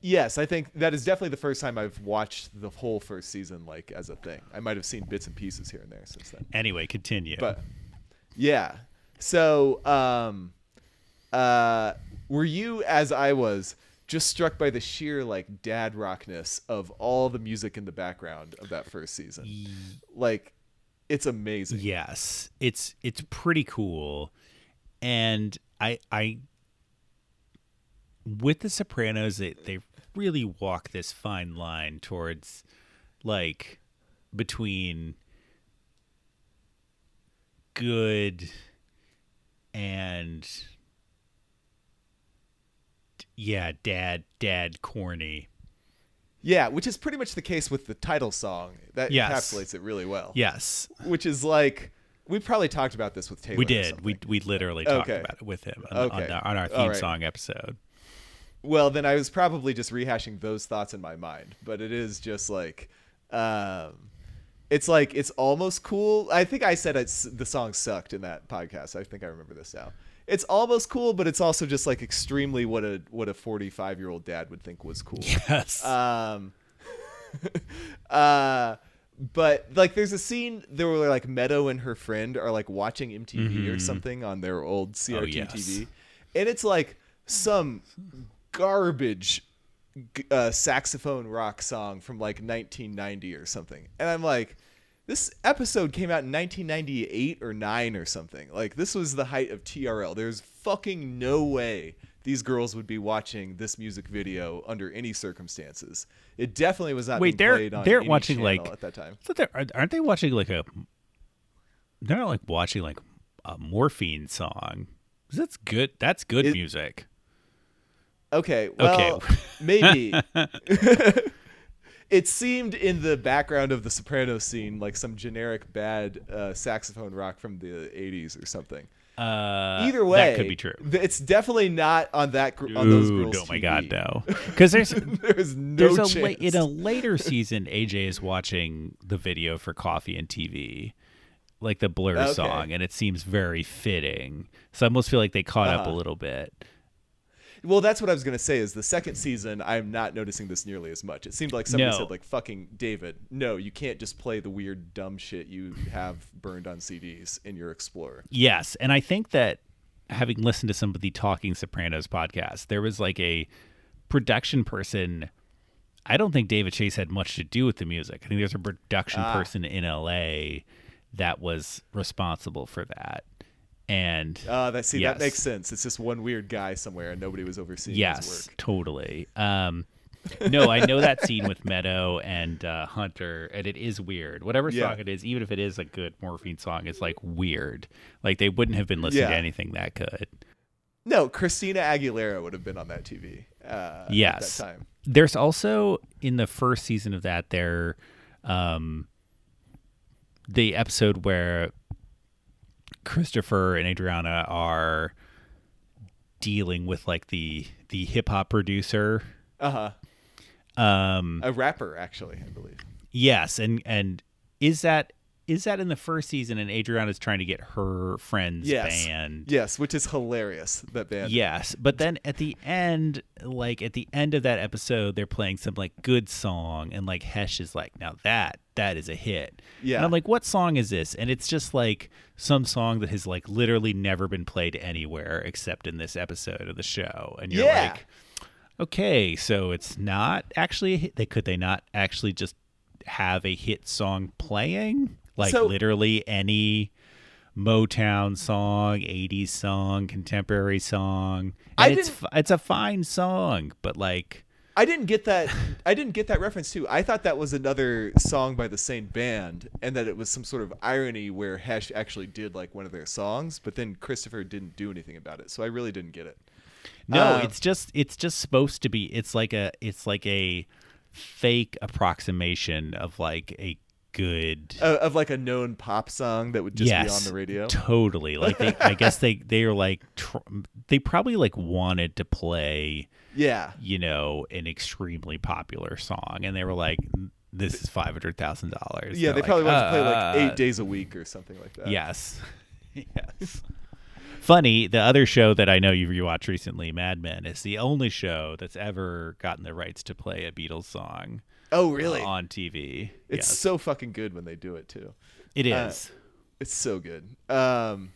Yes, I think that is definitely the first time I've watched the whole first season like as a thing. I might have seen bits and pieces here and there since then. Anyway, continue. But yeah. So, um uh were you as I was just struck by the sheer like dad rockness of all the music in the background of that first season? Like it's amazing. Yes, it's it's pretty cool, and I I with the Sopranos they they really walk this fine line towards like between good and yeah dad dad corny Yeah, which is pretty much the case with the title song. That Yes. encapsulates it really well. yes Which is like we probably talked about this with Taylor. we did we we literally talked Okay. about it with him on, on, Okay. our, on our theme right. song episode Well, then I was probably just rehashing those thoughts in my mind, but it is just like, um, it's like it's almost cool. I think I said it's the song sucked in that podcast. I think I remember this now. It's almost cool, but it's also just like extremely what a what a forty five year old dad would think was cool. yes Um, uh, but like, there's a scene there where like Meadow and her friend are like watching MTV or something on their old CRT Mm-hmm. Oh, yes. TV, and it's like some garbage uh, saxophone rock song from like 1990 or something, and I'm like. this episode came out in 1998 or 9 or something. Like this was the height of TRL. There's fucking no way these girls would be watching this music video under any circumstances. It definitely was not Wait, they're- they're watching, like- at that time. So they're, aren't aren't they watching like a? They're not like watching like a morphine song. That's good. That's good It- music. Okay, well, Okay. maybe. it seemed in the background of the soprano scene like some generic bad uh, saxophone rock from the 80s or something. Uh, Either way, that could be true. th- It's definitely not on that gr- on those girls. oh my god, no! Because there's There's no there's a la- in a later season, AJ is watching the video for Coffee and TV, like the Blur Okay. song, and it seems very fitting. So I almost feel like they caught up a Uh-huh. little bit. Well, that's what I was gonna say. Is the second season? I'm not noticing this nearly as much. It seemed like somebody No. said, like, "Fucking David, no, you can't just play the weird dumb shit you have burned on CDs in your Explorer." Yes, and I think that having listened to some of the Talking Sopranos podcast, there was like a production person. I don't think David Chase had much to do with the music. I think there's a production Ah. person in LA that was responsible for that. And Uh, that see Yes. that makes sense. It's just one weird guy somewhere, and nobody was overseeing his yes, work. totally. Um, no, I know that scene with Meadow and uh, Hunter, and it is weird. Whatever Yeah. song it is, even if it is a good morphine song, it's like weird. Like they wouldn't have been listening to anything that good. No, Christina Aguilera would have been on that TV. Uh, Yes. at that time. There's also in the first season of that there, um, the episode where Christopher and Adriana are dealing with like the the hip hop producer. Uh huh. Um, A rapper, actually, I believe. yes, and and is that is that in the first season? And Adriana is trying to get her friend's Yes. band. Yes, which is hilarious. That band. Yes, but then at the end, like at the end of that episode, they're playing some like good song, and like Hesh is like, "Now that that is a hit." Yeah. and I'm like, "What song is this?" And it's just like some song that has like literally never been played anywhere except in this episode of the show, and you're Yeah. like, "Okay, so it's not actually a hit. They could they not actually just have a hit song playing like So- literally any." Motown song, 80s song, contemporary song. I it's it's a fine song, but like I didn't get that. I didn't get that reference too. I thought that was another song by the same band, and that it was some sort of irony where Hesh actually did like one of their songs, but then Christopher didn't do anything about it. So I really didn't get it. no, Uh, it's just it's just supposed to be it's like a it's like a fake approximation of like a good Uh, of like a known pop song that would just yes, be on the radio. Totally. Like they I guess they they are like tr- they probably like wanted to play Yeah. you know, an extremely popular song, and they were like, "This is five hundred thousand dollars." Yeah, they probably wanted to play like "Uh, eight days a week or something like that. Yes, yes. Funny, the other show that I know you rewatched recently, Mad Men, is the only show that's ever gotten the rights to play a Beatles song Oh, uh, really? on TV. It's Yes. so fucking good when they do it too. It is. uh. It's so good. Um,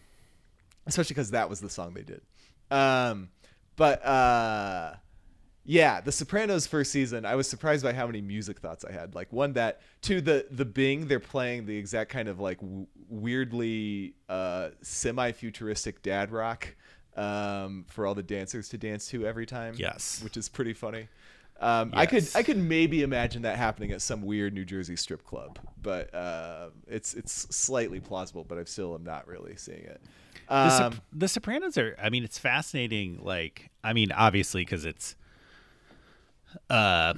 especially because that was the song they did. Um, but uh, yeah, The Sopranos first season, I was surprised by how many music thoughts I had. Like one that to the the Bing, they're playing the exact kind of like w- weirdly uh, semi-futuristic dad rock um, for all the dancers to dance to every time. Yes. which is pretty funny. Um, I could I could maybe imagine that happening at some weird New Jersey strip club, but uh, it's it's slightly plausible. But I still am not really seeing it. The, Sop- Um, the Sopranos are. I mean, it's fascinating. Like, I mean, obviously, because it's, uh,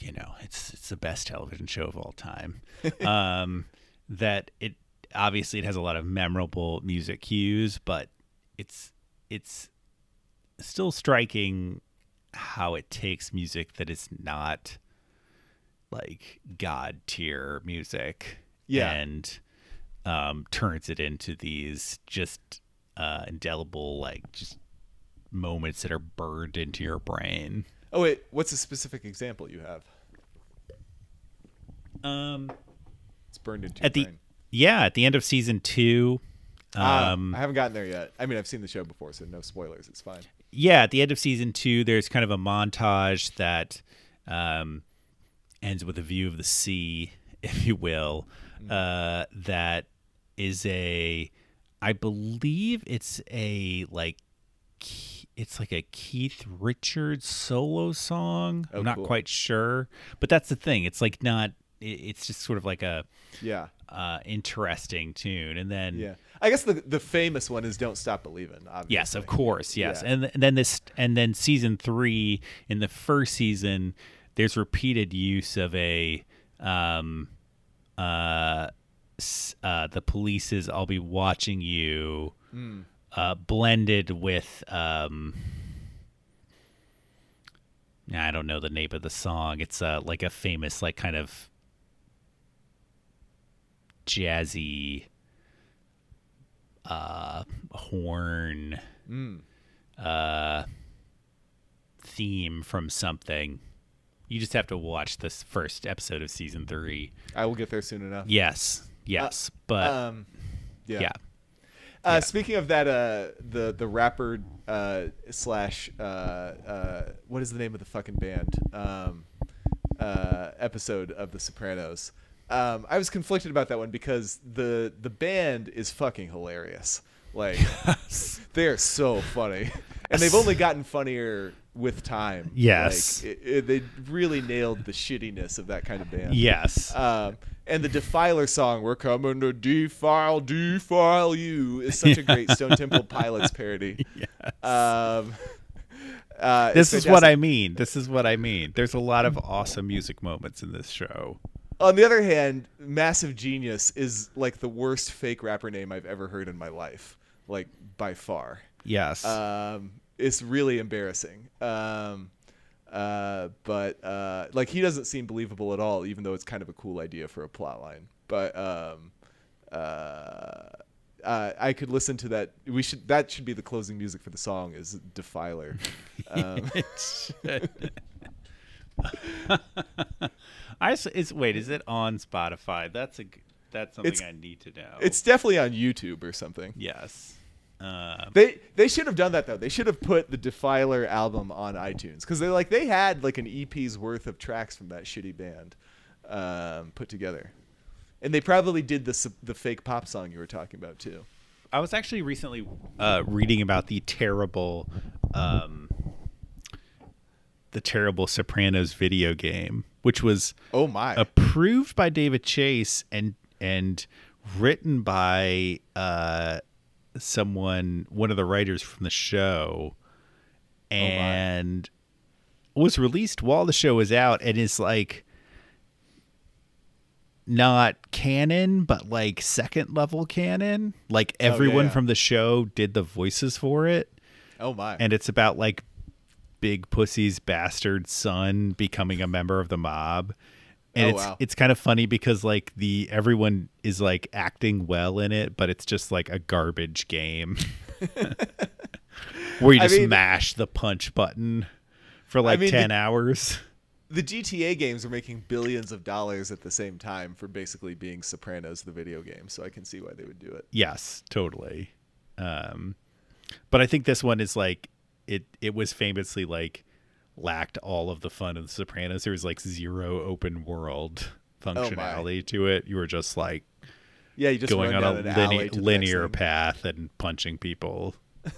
you know, it's it's the best television show of all time. um, that it obviously it has a lot of memorable music cues, but it's it's still striking how it takes music that is not like god tier music Yeah. and um, turns it into these just uh, indelible like just moments that are burned into your brain oh wait, what's a specific example you have? um It's burned into at your the brain. yeah at the end of season two Ah, um I haven't gotten there yet. I mean, I've seen the show before, so no spoilers. It's fine. Yeah, at the end of season two, there's kind of a montage that um, ends with a view of the sea, if you will, Mm. uh, that is a, I believe it's a like, it's like a Keith Richards solo song. Oh, I'm not cool. quite sure, but that's the thing. It's like not. It's just sort of like a Yeah. uh, interesting tune, and then Yeah. I guess the the famous one is "Don't Stop Believing." Obviously. Yes, of course. Yes, Yeah. and, and then this, and then season three. In the first season, there's repeated use of a, um, uh, uh, the police's "I'll be watching you," Hmm. uh, blended with, um, I don't know the name of the song. It's uh like a famous like kind of jazzy uh horn Hmm. uh theme from something. You just have to watch this first episode of season 3. I will get there soon enough. Yes. Yes, but Um. Yeah. yeah. Uh, Speaking of that, uh, the the rapper uh, slash uh, uh, what is the name of the fucking band um, uh, episode of The Sopranos? Um, I was conflicted about that one because the the band is fucking hilarious. Like they're so funny, and they've only gotten funnier with time. Yes. like, it, it, they really nailed the shittiness of that kind of band. Yes. Um, and the Defiler song, "We're coming to defile, defile you," is such a great Stone Temple Pilots parody. Um, uh, this is what I mean. This is what I mean. There's a lot of awesome music moments in this show. On the other hand, Massive Genius is like the worst fake rapper name I've ever heard in my life, like by far. Yes. Um, it's really embarrassing. Um, uh, but uh, like he doesn't seem believable at all, even though it's kind of a cool idea for a plot line. But um, uh, uh, I could listen to that. We should that should be the closing music for the song is Defiler. Um, I s- is wait, is it on Spotify? That's a that's something It's- I need to know. it's definitely on YouTube or something. yes. Uh, They they should have done that though. They should have put the Defiler album on iTunes because they like they had like an EP's worth of tracks from that shitty band um, put together, and they probably did the the fake pop song you were talking about too. I was actually recently uh, reading about the terrible, um, the terrible Sopranos video game, which was Oh my! approved by David Chase and and written by uh, someone, one of the writers from the show, and was released while the show was out, and is like not canon, but like second level canon. Like everyone yeah. from the show did the voices for it oh my! and it's about like Big Pussy's bastard son becoming a member of the mob. And Oh, it's wow. it's kind of funny because like the everyone is like acting well in it, but it's just like a garbage game where you I just mean- mash the punch button for like mean, ten the- hours. the GTA games are making billions of dollars at the same time for basically being Sopranos, the video game. So I can see why they would do it. Yes, totally. Um, but I think this one is like it. It was famously like lacked all of the fun of The Sopranos. There was like zero open world functionality to it. You were just like Yeah, you just going on a down an alley line- linear path and punching people.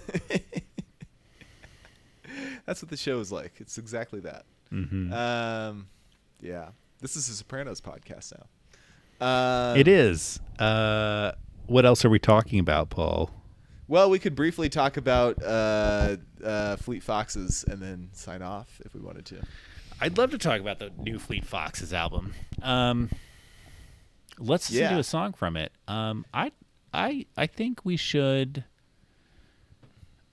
That's what the show is like. It's exactly that. Mm-hmm. Um, yeah, this is a Sopranos podcast now. Um, it is. Uh, what else are we talking about, Paul? Well, we could briefly talk about uh, uh, Fleet Foxes and then sign off if we wanted to. I'd love to talk about the new Fleet Foxes album. Um, let's listen Yeah. to a song from it. Um, I, I, I think we should.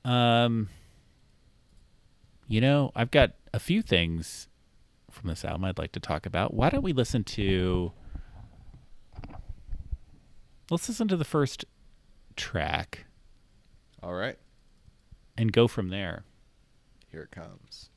Um, you know, I've got a few things from this album I'd like to talk about. Why don't we listen to? Let's listen to the first track All right, and go from there. here it comes.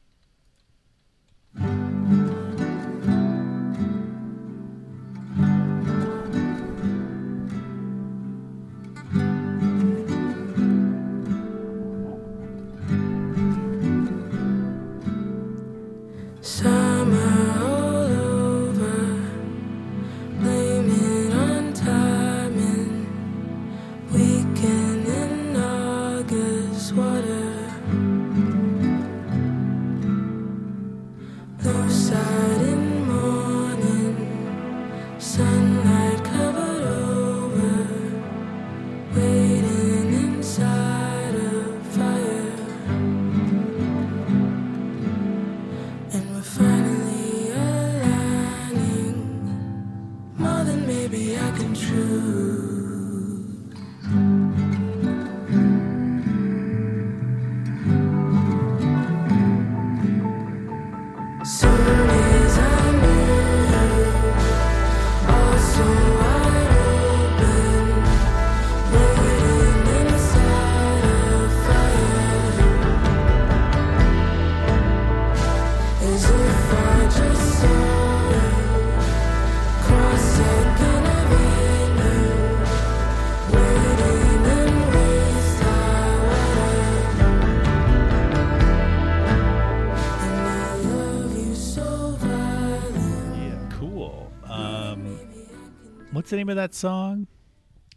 The name of that song?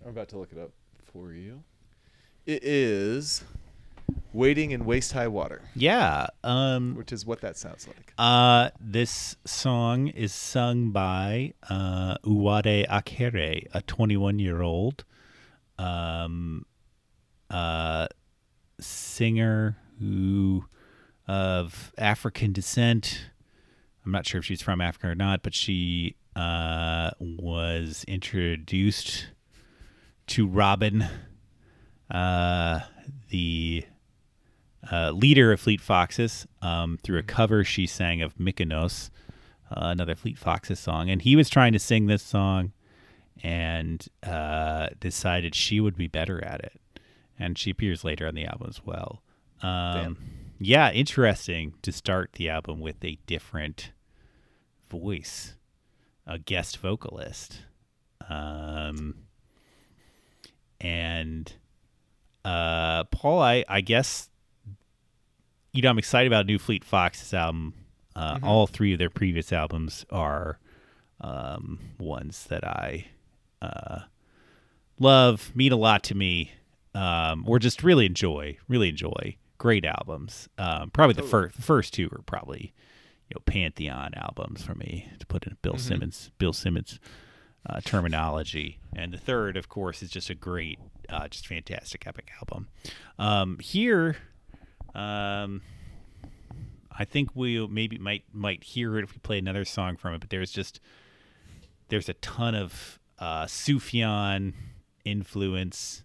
I'm about to look it up for you. It is "Wading in Waist High Water," Yeah. Um. which is what that sounds like. Uh, this song is sung by uh, Uwade Akhere, a 21 year old um, uh, singer who of African descent. I'm not sure if she's from Africa or not, but she uh, was introduced to Robin, uh, the uh, leader of Fleet Foxes, um, through a cover she sang of Mykonos, uh, another Fleet Foxes song. And he was trying to sing this song and uh, decided she would be better at it. And she appears later on the album as well. Um, yeah, interesting to start the album with a different voice, a guest vocalist. Um, and uh, Paul, I, I guess you know, I'm excited about New Fleet Foxes album. Uh, All three of their previous albums are um, ones that I uh, love, mean a lot to me, um, or just really enjoy. Really enjoy. Great albums. Um, probably the first first two are probably you know pantheon albums for me to put in Bill Simmons Bill Simmons uh, terminology, and the third, of course, is just a great, uh, just fantastic epic album. Um, here. Um, I think we maybe might might hear it if we play another song from it. But there's just there's a ton of uh, Sufjan influence.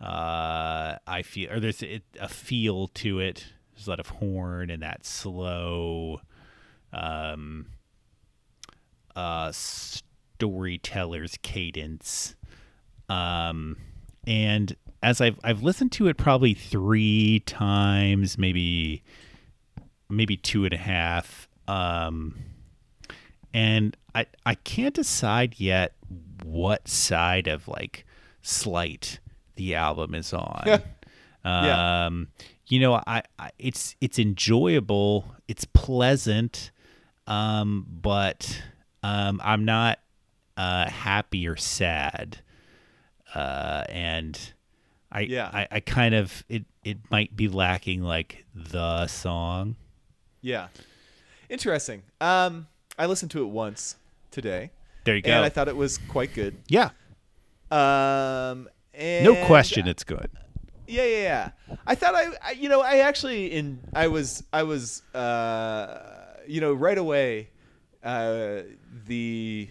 Uh, I feel, or there's a, a feel to it. There's a lot of horn and that slow, um, uh, storyteller's cadence. Um, and as I've I've listened to it probably three times, maybe maybe two and a half. Um, and I I can't decide yet what side of like slight the album is on. Yeah. Um, you know, I, I it's it's enjoyable, it's pleasant, um, but um, I'm not uh, happy or sad, uh, and I, Yeah. I I kind of it it might be lacking like the song. Yeah, interesting. Um, I listened to it once today, There you go. and I thought it was quite good. yeah, Um, and no question, it's good. Yeah, yeah, yeah. I thought I, I you know, I actually in I was I was uh, you know, right away uh, the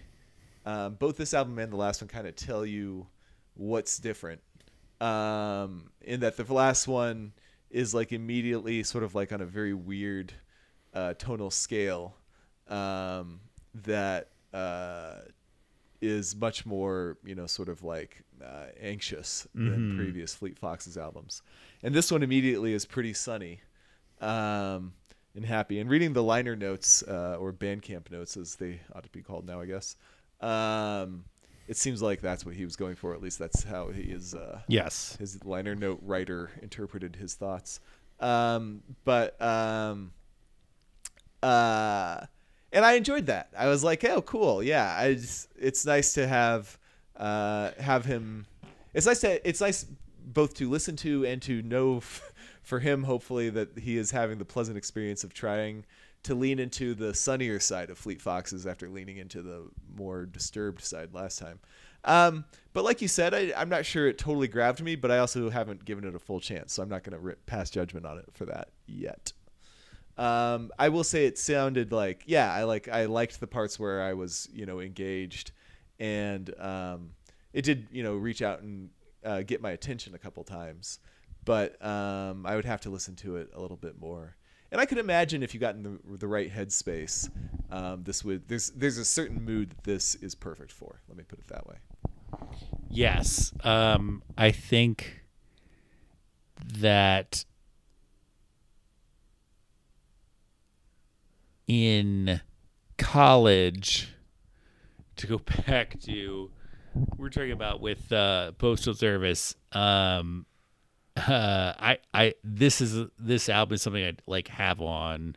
um, both this album and the last one kind of tell you what's different. Um, in that the last one is like immediately sort of like on a very weird uh, tonal scale um, that uh, is much more, you know, sort of like uh, anxious than previous Fleet Foxes albums. And this one immediately is pretty sunny um, and happy. And reading the liner notes uh, or Bandcamp notes, as they ought to be called now, I guess, um, it seems like that's what he was going for. At least that's how he is. Uh, Yes. his liner note writer interpreted his thoughts. Um, but um, uh, and I enjoyed that. I was like, oh, cool, yeah. I just, it's nice to have uh, have him. It's nice to it's nice both to listen to and to know f- for him. Hopefully that he is having the pleasant experience of trying to lean into the sunnier side of Fleet Foxes after leaning into the more disturbed side last time. Um, but like you said, I, I'm not sure it totally grabbed me, but I also haven't given it a full chance, so I'm not going to pass judgment on it for that yet. Um, I will say it sounded like yeah, I like I liked the parts where I was you know engaged, and um, it did you know reach out and uh, get my attention a couple times, but um, I would have to listen to it a little bit more. And I could imagine if you got in the, the right headspace, um, this would there's there's a certain mood that this is perfect for. Let me put it that way. Yes. Um, I think that in college, to go back to we're talking about with uh, postal service. Um, uh, I I this is this album is something I like have on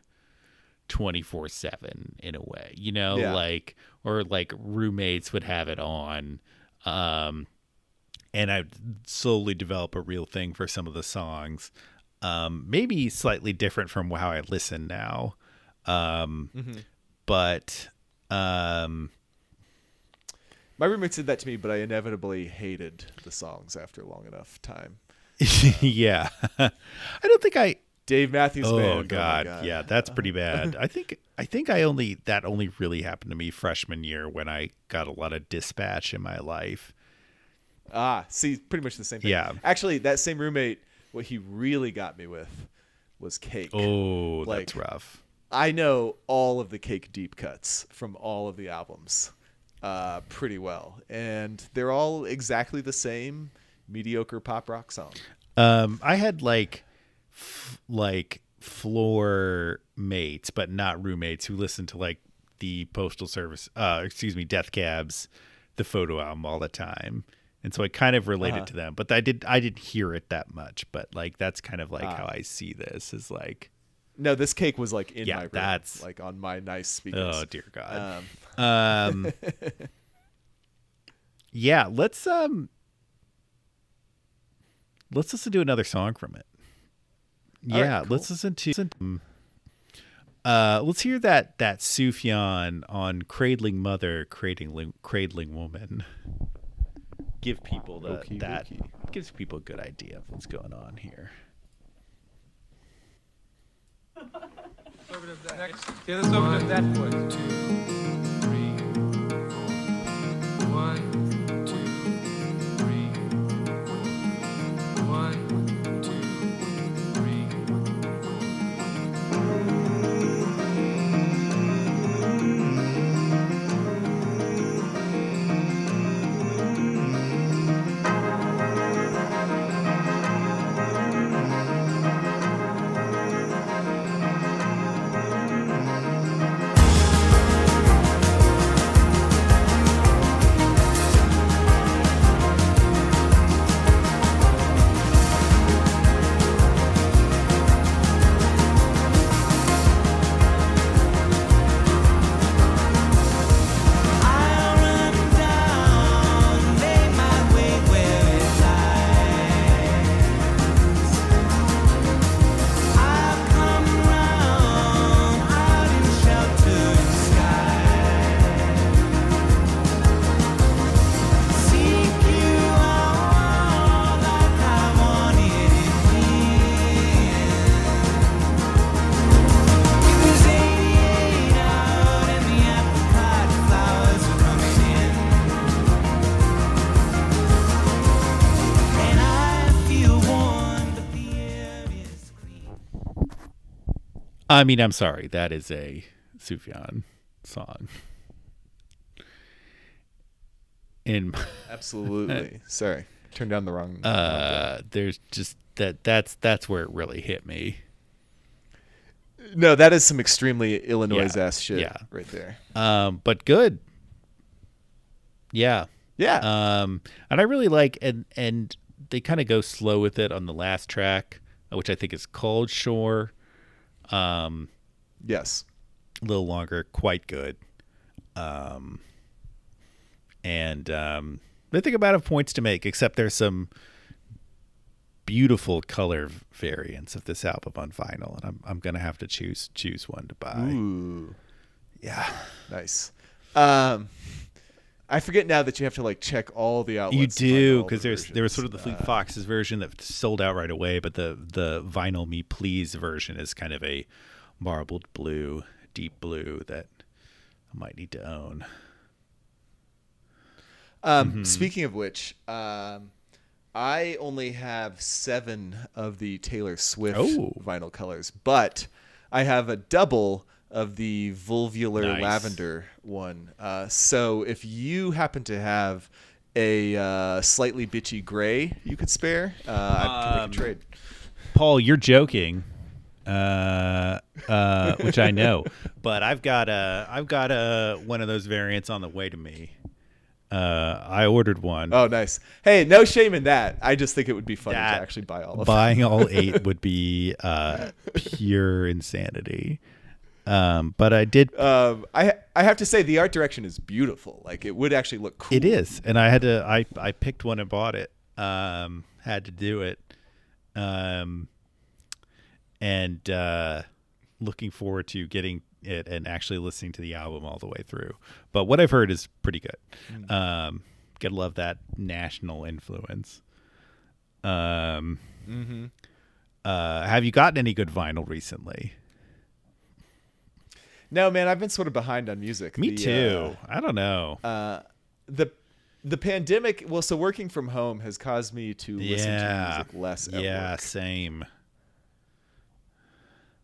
24 7 in a way, you know, Yeah. like, or like roommates would have it on. Um, and I slowly develop a real thing for some of the songs. Um, maybe slightly different from how I listen now. Um, But um, My roommate said that to me, but I inevitably hated the songs after a long enough time. yeah, I don't think I. Dave Matthews Oh Band. my God, yeah, that's pretty bad. I think I think I only that only really happened to me freshman year when I got a lot of dispatch in my life. Ah, see, pretty much the same thing. Yeah. Actually, that same roommate, what he really got me with was cake. Oh, Like- that's rough. I know all of the cake deep cuts from all of the albums uh, pretty well, and they're all exactly the same mediocre pop rock song. Um, I had like, f- like floor mates, but not roommates, who listened to like the Postal Service, uh, excuse me, Death Cabs, the photo album all the time, and so I kind of related Uh-huh. to them. But I did, I didn't hear it that much. But like, that's kind of like Ah. how I see this is like, No, this cake was like in Yeah, my room, that's- like on my nice speakers. oh dear God. Um, Um, yeah, let's um, let's listen to another song from it. All right, Yeah, cool. let's listen to. um, Uh, let's hear that that Sufjan on "Cradling Mother, Cradling Cradling Woman." Give people the Okey that dokey. gives people a good idea of what's going on here. Next. Yeah, let's open up that foot. Two, three, four. One, I mean, I'm sorry, that is a Sufjan song. In absolutely. Sorry, turned down the wrong. uh, there's just that that's that's where it really hit me. no, that is some extremely Illinois ass shit yeah. right there. Um, but good. Yeah. Yeah. Um, and I really like and and they kind of go slow with it on the last track, uh, which I think is called Shore. Um, yes. a little longer, quite good. Um, and um, I think about have points to make, except there's some beautiful color variants of this album on vinyl, and I'm I'm gonna have to choose choose one to buy. Ooh. Yeah, Nice. Um, I forget now that you have to like check all the outlets. you do all the because there's there was sort of the. Fleet Uh, Foxes version that sold out right away, but the the vinyl Me Please version is kind of a marbled blue, deep blue that I might need to own. Um, Mm-hmm. Speaking of which, um, I only have seven of the Taylor Swift Oh. vinyl colors, but I have a double of the Vulvular Nice. Lavender one. Uh, so if you happen to have a uh, slightly bitchy gray you could spare, uh, I can Um, make a trade. Paul, you're joking, uh, uh, which I know, but I've got a I've got a one of those variants on the way to me. Uh, I ordered one. Oh, nice. Hey, no shame in that. I just think it would be funny That- to actually buy all of them. Buying all eight would be uh, pure insanity. Um, but I did. Um, I I have to say the art direction is beautiful. Like it would actually look cool. It is, and I had to. I I picked one and bought it. Um, had to do it. Um, and uh, looking forward to getting it and actually listening to the album all the way through. But what I've heard is pretty good. Um, gotta love that national influence. Um, mm-hmm. uh, have you gotten any good vinyl recently? No, man, I've been sort of behind on music. Me The, too. I don't know. Uh, the the pandemic. Well, so working from home has caused me to listen to music less. Yeah, work. same.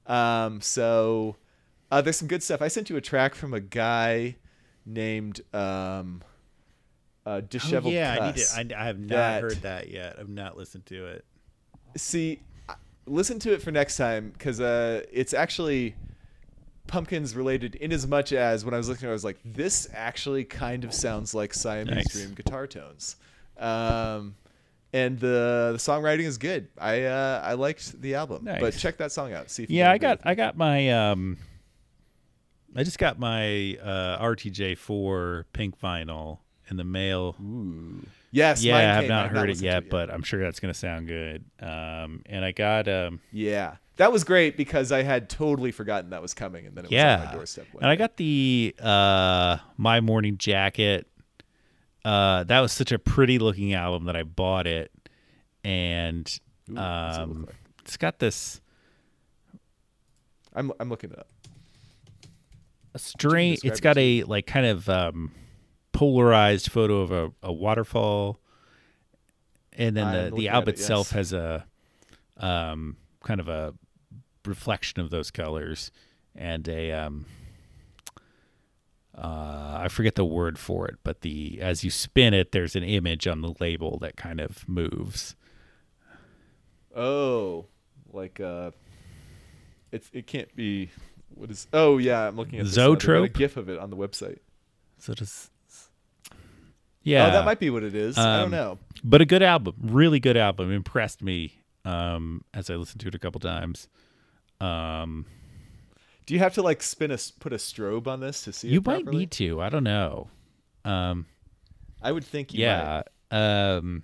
Um, so uh, there's some good stuff. I sent you a track from a guy named um, uh, Disheveled oh, yeah, Cuss I need to. I, I have not that- heard that yet. I've not listened to it. See, listen to it for next time because uh, it's actually pumpkins related in as much as when I was listening, I was like, this actually kind of sounds like Siamese Nice. Dream guitar tones. Um, and the the songwriting is good. I uh, I liked the album, but check that song out. See if Yeah, I got. I got my um I just got my uh RTJ4 pink vinyl in the mail. Ooh. yes. yeah, I have not I've heard it listened to yet, but I'm sure that's going to sound good. Um and I got um Yeah, that was great because I had totally forgotten that was coming, and then it was on yeah. my doorstep. And I got the uh My Morning Jacket. Uh that was such a pretty looking album that I bought it and Ooh, it um like? it's got this I'm I'm looking it up. a strange It's got a like kind of um polarized photo of a, a waterfall and then I'm the, the album it, itself yes. has a um kind of a reflection of those colors and a um uh, I forget the word for it, but the as you spin it, there's an image on the label that kind of moves. Oh, like uh, it's it can't be. What is? Oh yeah, I'm looking at this now. A GIF of it on the website. So does yeah, Oh, that might be what it is. I don't Um, know. but a good album, really good album. Impressed me um, as I listened to it a couple times. Um, Do you have to like spin a put a strobe on this to see you it might properly? need to. I don't know. Um, I would think. You might. yeah. Um,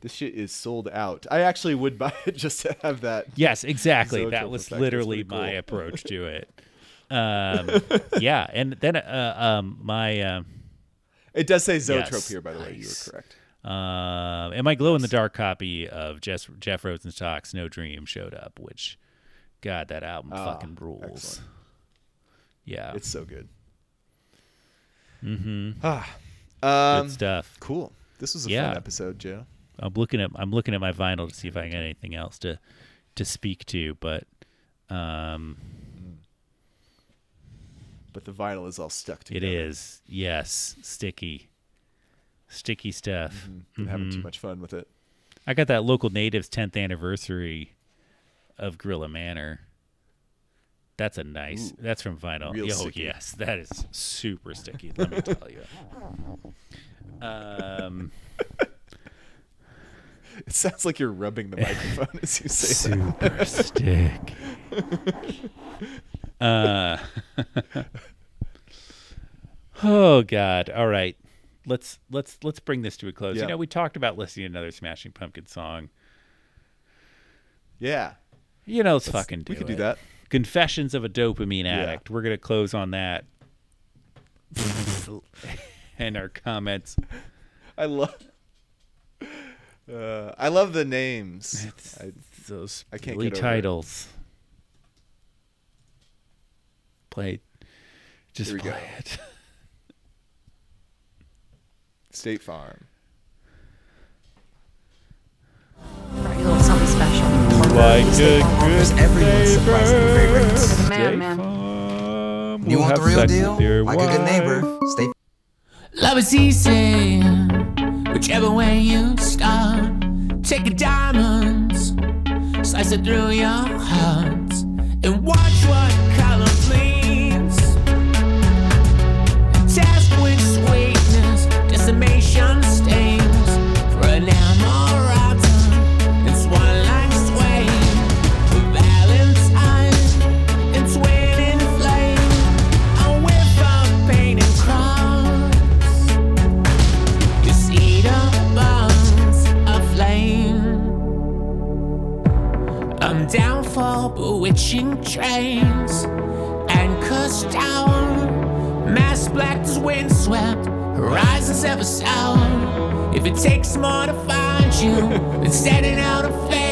This shit is sold out. I actually would buy it just to have that. yes, exactly. That was effect literally pretty my approach to it. Um, yeah, and then uh, um, my. Um, It does say Zoetrope Yes, here, by the way. You were correct. Uh, and my glow in the dark copy of Jeff, Jeff Rosenstock's No Dream showed up, which, God, that album Ah, fucking rules. excellent. Yeah, It's so good. Mm-hmm. Ah, um, good stuff. cool. This was a Yeah. fun episode, Joe. I'm looking at I'm looking at my vinyl to see if I got anything else to to speak to, but um, But the vinyl is all stuck together. It is. yes, sticky, sticky stuff. Been having Mm-hmm. too much fun with it. I got that local natives 10th anniversary of Gorilla Manor. That's a nice. that's from vinyl. real oh sticky. yes, that is super sticky. Let me tell you. Um, It sounds like you're rubbing the microphone as you say that. super stick. Uh, oh God! All right, let's let's let's bring this to a close. Yeah. You know, we talked about listening to another Smashing Pumpkin song. Yeah. You know, let's fucking do we could do that. Confessions of a Dopamine Addict. We're gonna close on that. and our comments. I love. Uh, I love the names. I, Those I can't get titles. Play. Just Here we go. play it. State Farm. Brought you little something special. Like a State Farm offers good everyone's surprisingly great rates. neighbor. Man, man. Farm You will want the have real sex deal? with your Like a good wife. neighbor, stay Love is easy, whichever way you start. Take a diamond, slice it through your heart, and watch what color for bewitching trains. Anchors down, mass black as windswept, horizons ever sound. If it takes more to find you than setting out a faded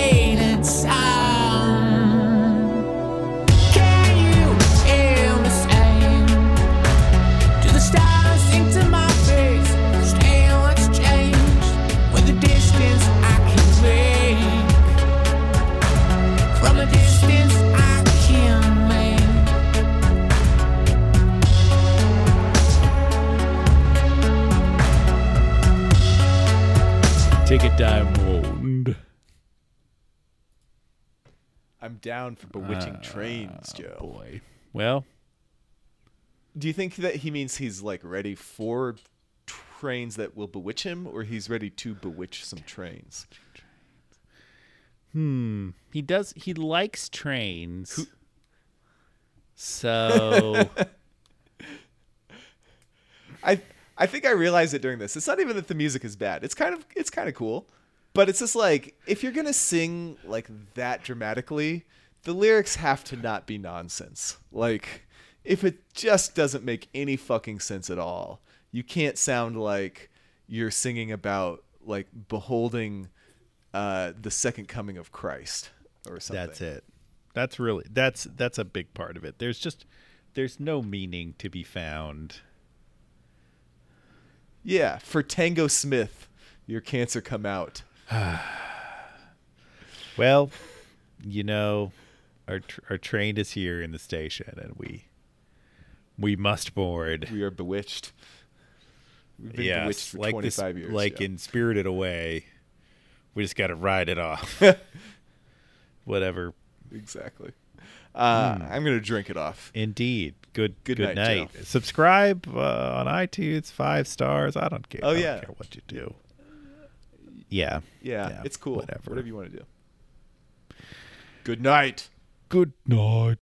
diamond. I'm down for bewitching trains, Joe. Boy. Well, Do you think that he means he's like ready for trains that will bewitch him, or he's ready to bewitch some trains? Hmm. He does. He likes trains. So I I think I realized it during this. It's not even that the music is bad. It's kind of it's kind of cool, but it's just like if you're gonna sing like that dramatically, the lyrics have to not be nonsense. Like if it just doesn't make any fucking sense at all, you can't sound like you're singing about like beholding uh, the second coming of Christ or something. That's it. That's really that's that's a big part of it. There's just there's no meaning to be found. Yeah, for Tango Smith, your cancer come out. Well, you know, our tr- our train is here in the station, and we we must board. We are bewitched. We've been yes, bewitched for like 25 this, years. like yeah. in Spirited Away. We just got to ride it off. Whatever. exactly. Uh, Hmm. I'm gonna drink it off. Indeed. Good. Good Good, night, night. Subscribe uh, on iTunes. Five stars. I don't care. Oh, I don't yeah. care what you do. Yeah. Yeah, it's cool. Whatever. Whatever you want to do. Good night. Good night.